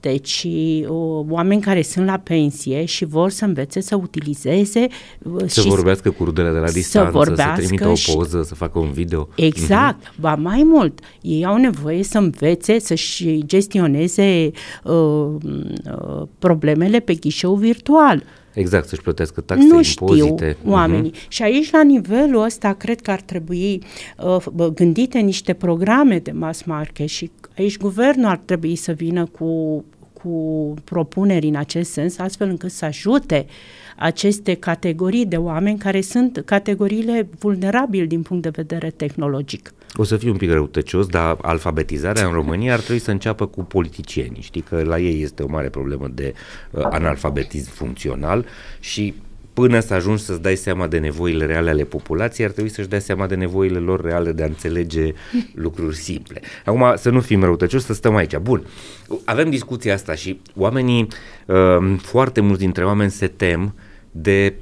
Deci o, oameni care sunt la pensie și vor să învețe să utilizeze uh, să și vorbească cu rudele de la distanță, să, să trimită o poză, să facă un video. Exact, uh-huh. ba mai mult, ei au nevoie să învețe să-și gestioneze uh, uh, problemele pe ghișeu virtual. Exact, să-și plătească taxe, nu impozite. știu oamenii. Uh-huh. Și aici, la nivelul ăsta, cred că ar trebui uh, gândite niște programe de mass market și aici guvernul ar trebui să vină cu, cu propuneri în acest sens, astfel încât să ajute aceste categorii de oameni care sunt categoriile vulnerabile din punct de vedere tehnologic. O să fiu un pic răutăcios, dar alfabetizarea în România ar trebui să înceapă cu politicienii. Știi că la ei este o mare problemă de uh, analfabetism funcțional și până să ajungi să-ți dai seama de nevoile reale ale populației, ar trebui să-și dea seama de nevoile lor reale de a înțelege <laughs> lucruri simple. Acum, să nu fim răutăcioși, să stăm aici. Bun, avem discuția asta și oamenii, uh, foarte mulți dintre oameni se tem de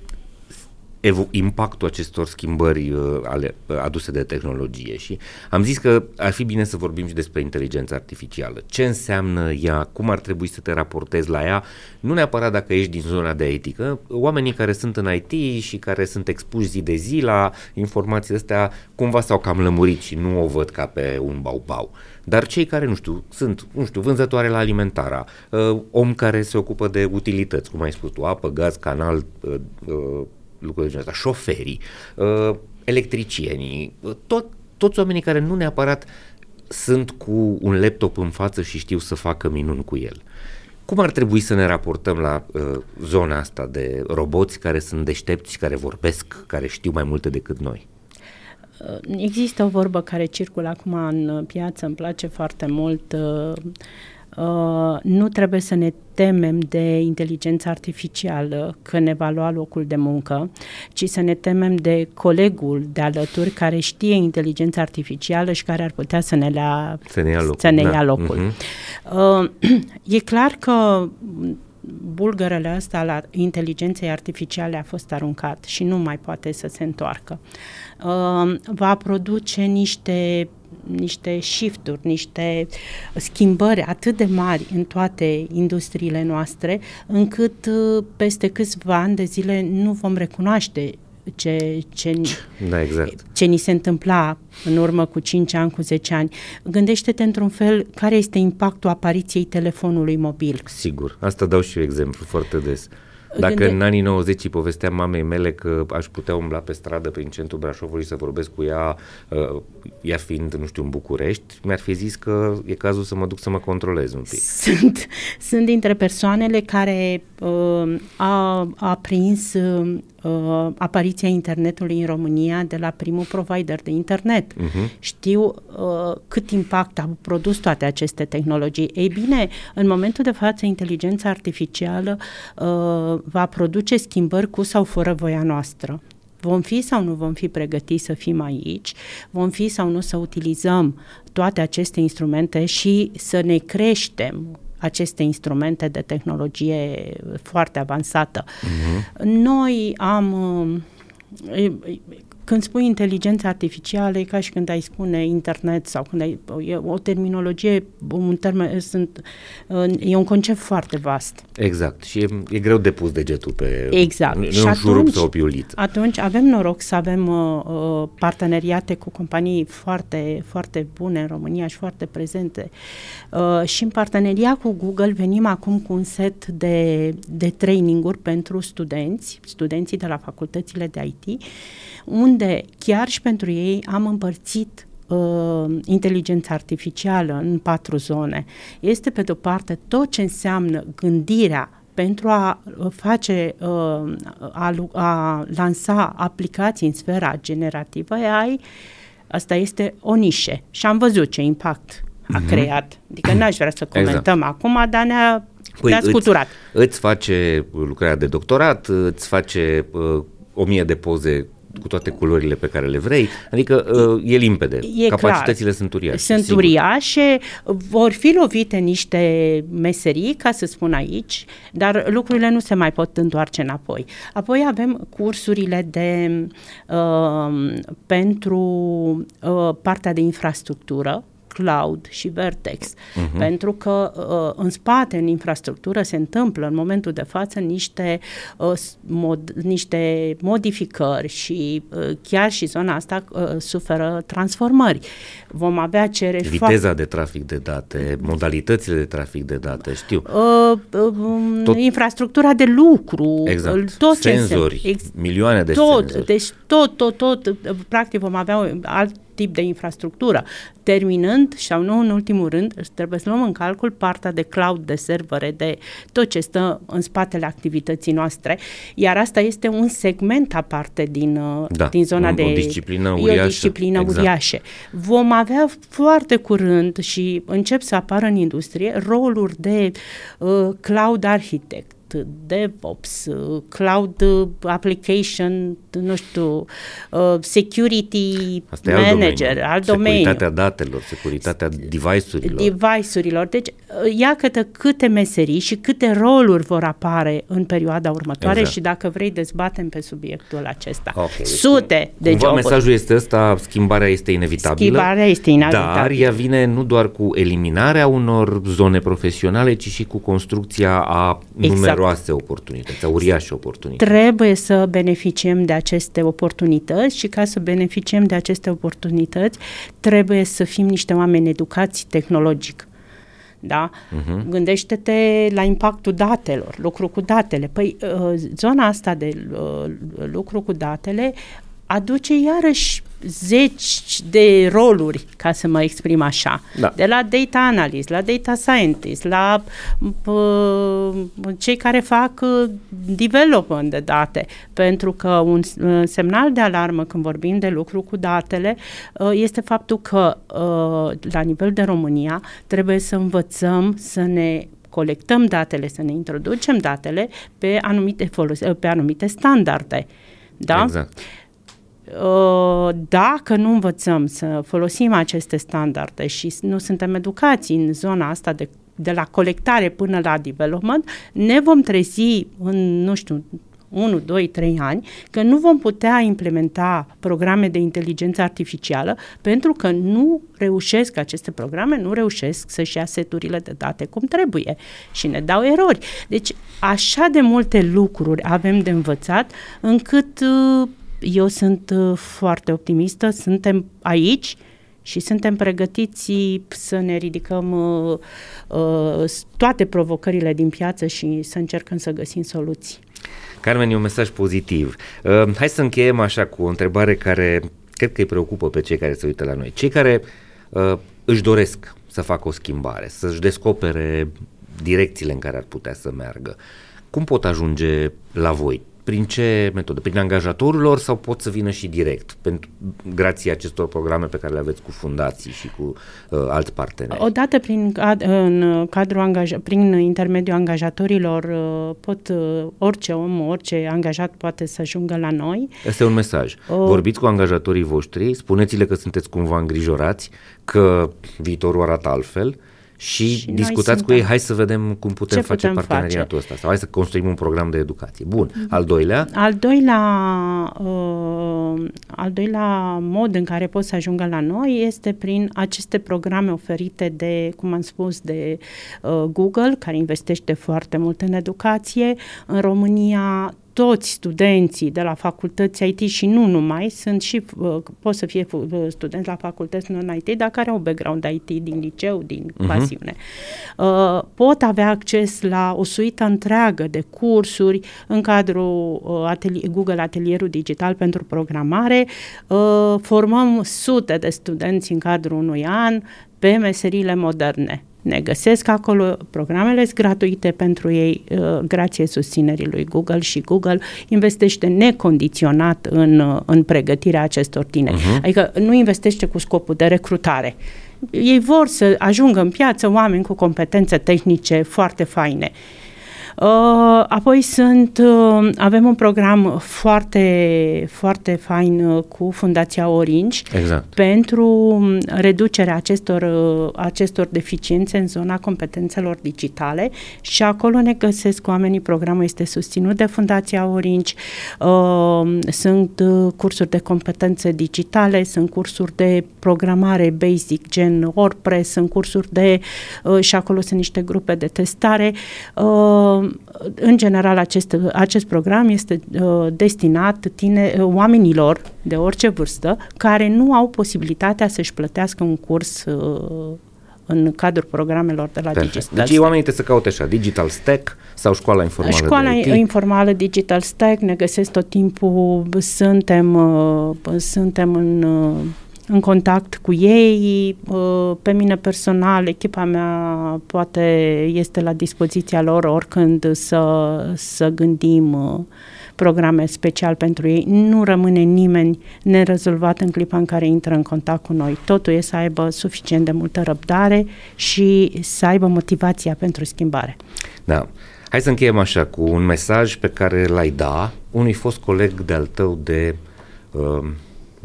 evo- impactul acestor schimbări uh, ale, uh, aduse de tehnologie și am zis că ar fi bine să vorbim și despre inteligența artificială. Ce înseamnă ea, cum ar trebui să te raportezi la ea, nu neapărat dacă ești din zona de etică, oamenii care sunt în IT și care sunt expuși zi de zi la informațiile astea cumva s-au cam lămurit și nu o văd ca pe un bau-bau. Dar cei care, nu știu, sunt, nu știu, vânzătoare la alimentara, uh, om care se ocupă de utilități, cum ai spus tu, apă, gaz, canal, uh, uh, lucruri de genul ăsta, șoferii, uh, electricienii, uh, tot, toți oamenii care nu neapărat sunt cu un laptop în față și știu să facă minuni cu el. Cum ar trebui să ne raportăm la uh, zona asta de roboți care sunt deștepți, care vorbesc, care știu mai multe decât noi? Uh, există o vorbă care circulă acum în piață, îmi place foarte mult. Uh, Uh, nu trebuie să ne temem de inteligența artificială că ne va lua locul de muncă, ci să ne temem de colegul de alături care știe inteligența artificială și care ar putea să ne, lea, să ne ia locul. Să ne da. ia locul. Uh-huh. Uh, <clears throat> e clar că bulgărele astea la inteligenței artificiale a fost aruncat și nu mai poate să se întoarcă. Uh, va produce niște niște shifturi, niște schimbări atât de mari în toate industriile noastre, încât uh, peste câțiva ani de zile nu vom recunoaște ce, ce, da, exact. ce ni se întâmpla în urmă cu 5 ani, cu 10 ani. Gândește-te într-un fel care este impactul apariției telefonului mobil. Sigur, asta dau și eu exemplu foarte des. Dacă Gânde... în anii 90 îi povesteam mamei mele că aș putea umbla pe stradă prin centrul Brașovului să vorbesc cu ea, uh, ea fiind, nu știu, în București, mi-ar fi zis că e cazul să mă duc să mă controlez un pic. Sunt, sunt dintre persoanele care uh, a, a prins uh, uh, apariția internetului în România de la primul provider de internet. Uh-huh. Știu uh, cât impact au produs toate aceste tehnologii. Ei bine, în momentul de față, inteligența artificială uh, va produce schimbări cu sau fără voia noastră. Vom fi sau nu vom fi pregătiți să fim aici, vom fi sau nu să utilizăm toate aceste instrumente și să ne creștem aceste instrumente de tehnologie foarte avansată. Uh-huh. Noi am când spui inteligență artificială, e ca și când ai spune internet sau când ai... E o terminologie, un termen, sunt, e un concept foarte vast. Exact. Și e, e greu de pus degetul pe... Exact. Nu și un șurup sau o piuliță. Atunci avem noroc să avem uh, uh, parteneriate cu companii foarte, foarte bune în România și foarte prezente. Uh, și în parteneria cu Google venim acum cu un set de, de traininguri pentru studenți, studenții de la facultățile de IT, unde chiar și pentru ei am împărțit uh, inteligența artificială în patru zone. Este, pe de-o parte, tot ce înseamnă gândirea pentru a uh, face, uh, a, a lansa aplicații în sfera generativă AI, asta este o nișe și am văzut ce impact a uh-huh. creat. Adică n-aș vrea să exact. comentăm exact. acum, dar ne-a, păi ne-a scuturat. Îți, îți face lucrarea de doctorat, îți face uh, o mie de poze cu toate culorile pe care le vrei, adică uh, e limpede, e capacitățile clar. sunt uriașe. Sunt sigur. uriașe, vor fi lovite niște meserii, ca să spun aici, dar lucrurile nu se mai pot întoarce înapoi. Apoi avem cursurile de uh, pentru uh, partea de infrastructură, cloud și Vertex, uh-huh. pentru că uh, în spate, în infrastructură, se întâmplă în momentul de față niște, uh, mod, niște modificări și uh, chiar și zona asta uh, suferă transformări. Vom avea cereri Viteza foarte... de trafic de date, modalitățile de trafic de date, știu. Uh, uh, tot... Infrastructura de lucru, exact. tot Senzori, ex... milioane de tot, senzori. Deci tot, tot, tot, practic vom avea alt tip de infrastructură. Terminând, sau nu în ultimul rând, trebuie să luăm în calcul partea de cloud, de servere, de tot ce stă în spatele activității noastre, iar asta este un segment aparte din, uh, da, din zona o, de... O disciplină uriașă. o disciplină exact. uriașă. Vom avea foarte curând și încep să apară în industrie roluri de uh, cloud architect, DevOps, Cloud Application, nu știu, uh, Security Asta Manager, alt domeniu. Alt securitatea datelor, securitatea device-urilor. Device-urilor. Deci, uh, ia câte, câte meserii și câte roluri vor apare în perioada următoare exact. și dacă vrei dezbatem pe subiectul acesta. Okay. Sute de Cumva joburi. mesajul este ăsta, schimbarea este inevitabilă. Schimbarea este inevitabilă. Dar ea vine nu doar cu eliminarea unor zone profesionale, ci și cu construcția a exact numeroase oportunități, sau uriașe oportunități. Trebuie să beneficiem de aceste oportunități și ca să beneficiem de aceste oportunități trebuie să fim niște oameni educați tehnologic. Da? Uh-huh. Gândește-te la impactul datelor, lucru cu datele. Păi uh, zona asta de uh, lucru cu datele aduce iarăși zeci de roluri, ca să mă exprim așa, da. de la data analyst, la data scientist, la uh, cei care fac uh, development de date, pentru că un uh, semnal de alarmă când vorbim de lucru cu datele uh, este faptul că uh, la nivel de România trebuie să învățăm să ne colectăm datele, să ne introducem datele pe anumite, folose, pe anumite standarde. Da? Exact. Uh, dacă nu învățăm să folosim aceste standarde și nu suntem educați în zona asta de, de la colectare până la development, ne vom trezi în, nu știu, 1, 2, 3 ani, că nu vom putea implementa programe de inteligență artificială pentru că nu reușesc aceste programe, nu reușesc să-și ia seturile de date cum trebuie și ne dau erori. Deci așa de multe lucruri avem de învățat încât uh, eu sunt uh, foarte optimistă, suntem aici și suntem pregătiți să ne ridicăm uh, uh, toate provocările din piață și să încercăm să găsim soluții. Carmen, e un mesaj pozitiv. Uh, hai să încheiem așa cu o întrebare care cred că îi preocupă pe cei care se uită la noi. Cei care uh, își doresc să facă o schimbare, să-și descopere direcțiile în care ar putea să meargă. Cum pot ajunge la voi? Prin ce metodă? Prin angajatorilor sau pot să vină și direct, pentru, grație acestor programe pe care le aveți cu fundații și cu uh, alți parteneri? Odată prin, în cadrul angaja, prin intermediul angajatorilor uh, pot uh, orice om, orice angajat poate să ajungă la noi. Este un mesaj. Uh, Vorbiți cu angajatorii voștri, spuneți-le că sunteți cumva îngrijorați, că viitorul arată altfel, și, și discutați cu ei, hai să vedem cum putem Ce face putem parteneriatul face? ăsta sau hai să construim un program de educație. Bun. Mhm. Al doilea? Al doilea, uh, al doilea mod în care pot să ajungă la noi este prin aceste programe oferite de, cum am spus, de uh, Google, care investește foarte mult în educație. În România toți studenții de la facultăți IT și nu numai, sunt și, uh, pot să fie uh, studenți la facultăți non-IT, dar care au background IT din liceu, din uh-huh. pasiune. Uh, pot avea acces la o suită întreagă de cursuri în cadrul atelier, Google Atelierul Digital pentru Programare. Formăm sute de studenți în cadrul unui an pe meserile moderne ne găsesc acolo, programele sunt gratuite pentru ei, uh, grație susținerii lui Google și Google investește necondiționat în, uh, în pregătirea acestor tineri. Uh-huh. Adică nu investește cu scopul de recrutare. Ei vor să ajungă în piață oameni cu competențe tehnice foarte faine. Uh, Uh, apoi sunt, uh, avem un program foarte, foarte fain uh, cu Fundația Orange exact. pentru reducerea acestor, acestor deficiențe în zona competențelor digitale și acolo ne găsesc oamenii. Programul este susținut de Fundația Orange. Sunt cursuri de competențe digitale, sunt cursuri de programare basic, gen WordPress, sunt cursuri de, și acolo sunt niște grupe de testare în general, acest, acest program este uh, destinat tine, uh, oamenilor de orice vârstă care nu au posibilitatea să-și plătească un curs uh, în cadrul programelor de la Perfect. Digital Deci oamenii trebuie să caute așa, Digital Stack sau Școala Informală Școala de IT? Informală Digital Stack, ne găsesc tot timpul, suntem, uh, suntem în... Uh, în contact cu ei, uh, pe mine personal, echipa mea poate este la dispoziția lor oricând să, să gândim uh, programe special pentru ei. Nu rămâne nimeni nerezolvat în clipa în care intră în contact cu noi. Totul e să aibă suficient de multă răbdare și să aibă motivația pentru schimbare. Da. Hai să încheiem așa cu un mesaj pe care l-ai da unui fost coleg de-al tău de uh,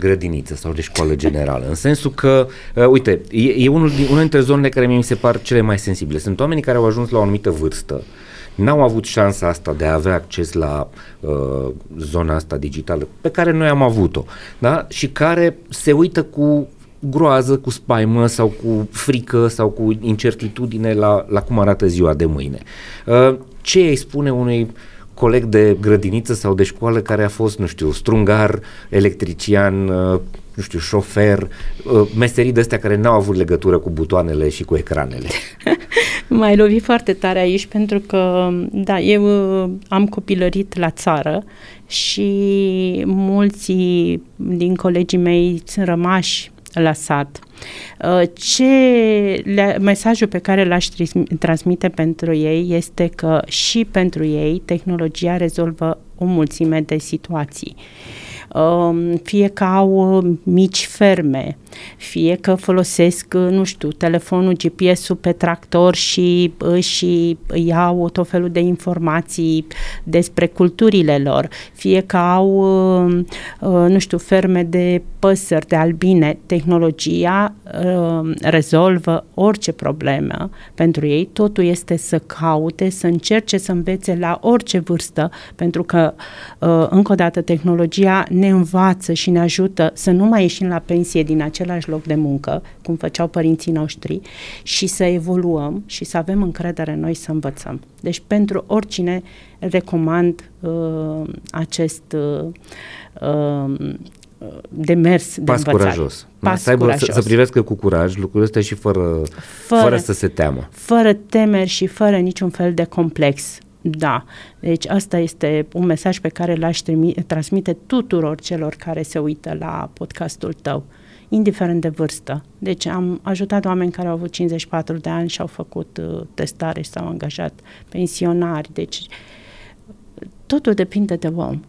grădiniță sau de școală generală, în sensul că, uh, uite, e, e unul din, una dintre zonele care mi se par cele mai sensibile. Sunt oamenii care au ajuns la o anumită vârstă, n-au avut șansa asta de a avea acces la uh, zona asta digitală pe care noi am avut-o, da? și care se uită cu groază, cu spaimă sau cu frică sau cu incertitudine la, la cum arată ziua de mâine. Uh, ce îi spune unui coleg de grădiniță sau de școală care a fost, nu știu, strungar, electrician, uh, nu știu, șofer, uh, meserii de astea care n-au avut legătură cu butoanele și cu ecranele. <laughs> M-ai lovit foarte tare aici pentru că, da, eu uh, am copilărit la țară și mulți din colegii mei sunt rămași la sat. Uh, ce le, mesajul pe care l-aș transmite pentru ei este că și pentru ei tehnologia rezolvă o mulțime de situații. Um, fie că au uh, mici ferme, fie că folosesc, uh, nu știu, telefonul GPS-ul pe tractor și și iau tot felul de informații despre culturile lor, fie că au, nu știu, ferme de păsări, de albine, tehnologia rezolvă orice problemă. Pentru ei, totul este să caute, să încerce să învețe la orice vârstă, pentru că, încă o dată, tehnologia ne învață și ne ajută să nu mai ieșim la pensie din același loc de muncă, cum făceau părinții noștri, și să evoluăm și să avem încredere în noi să învățăm. Deci pentru oricine recomand uh, acest uh, uh, demers de Pas învățare. curajos. Pas să, aibă, curajos. Să, să privească cu curaj lucrurile astea și fără, fără, fără să se teamă. Fără temeri și fără niciun fel de complex. Da, deci asta este un mesaj pe care l-aș transmite tuturor celor care se uită la podcastul tău, indiferent de vârstă. Deci am ajutat oameni care au avut 54 de ani și au făcut uh, testare și s-au angajat pensionari. Deci totul depinde de om.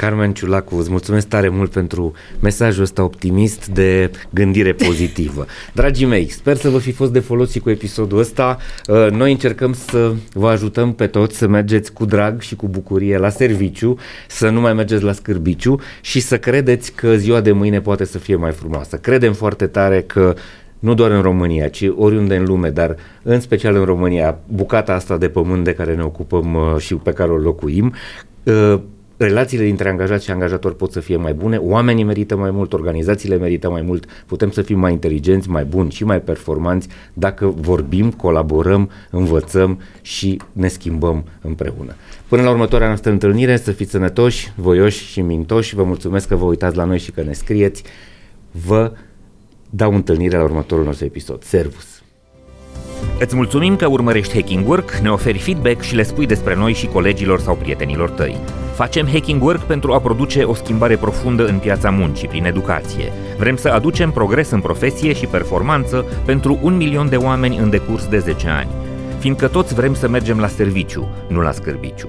Carmen Ciulacu, îți mulțumesc tare mult pentru mesajul ăsta optimist de gândire pozitivă. <laughs> Dragii mei, sper să vă fi fost de folos și cu episodul ăsta. Uh, noi încercăm să vă ajutăm pe toți să mergeți cu drag și cu bucurie la serviciu, să nu mai mergeți la scârbiciu și să credeți că ziua de mâine poate să fie mai frumoasă. Credem foarte tare că nu doar în România, ci oriunde în lume, dar în special în România, bucata asta de pământ de care ne ocupăm uh, și pe care o locuim, uh, relațiile dintre angajat și angajator pot să fie mai bune, oamenii merită mai mult, organizațiile merită mai mult, putem să fim mai inteligenți, mai buni și mai performanți dacă vorbim, colaborăm, învățăm și ne schimbăm împreună. Până la următoarea noastră întâlnire, să fiți sănătoși, voioși și mintoși. Vă mulțumesc că vă uitați la noi și că ne scrieți. Vă dau întâlnire la următorul nostru episod. Servus! Îți mulțumim că urmărești Hacking Work, ne oferi feedback și le spui despre noi și colegilor sau prietenilor tăi. Facem Hacking Work pentru a produce o schimbare profundă în piața muncii prin educație. Vrem să aducem progres în profesie și performanță pentru un milion de oameni în decurs de 10 ani. Fiindcă toți vrem să mergem la serviciu, nu la scârbiciu.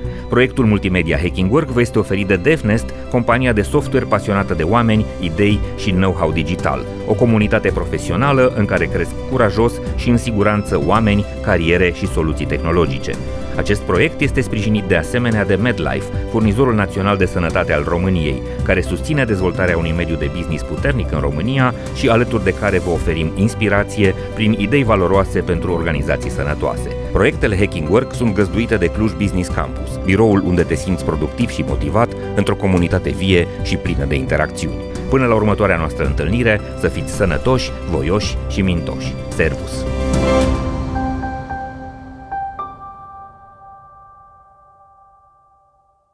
Proiectul multimedia Hacking Work vă este oferit de DevNest, compania de software pasionată de oameni, idei și know-how digital. O comunitate profesională în care cresc curajos și în siguranță oameni, cariere și soluții tehnologice. Acest proiect este sprijinit de asemenea de MedLife, furnizorul național de sănătate al României, care susține dezvoltarea unui mediu de business puternic în România și alături de care vă oferim inspirație prin idei valoroase pentru organizații sănătoase. Proiectele Hacking Work sunt găzduite de Cluj Business Campus, biroul unde te simți productiv și motivat într-o comunitate vie și plină de interacțiuni. Până la următoarea noastră întâlnire, să fiți sănătoși, voioși și mintoși. Servus!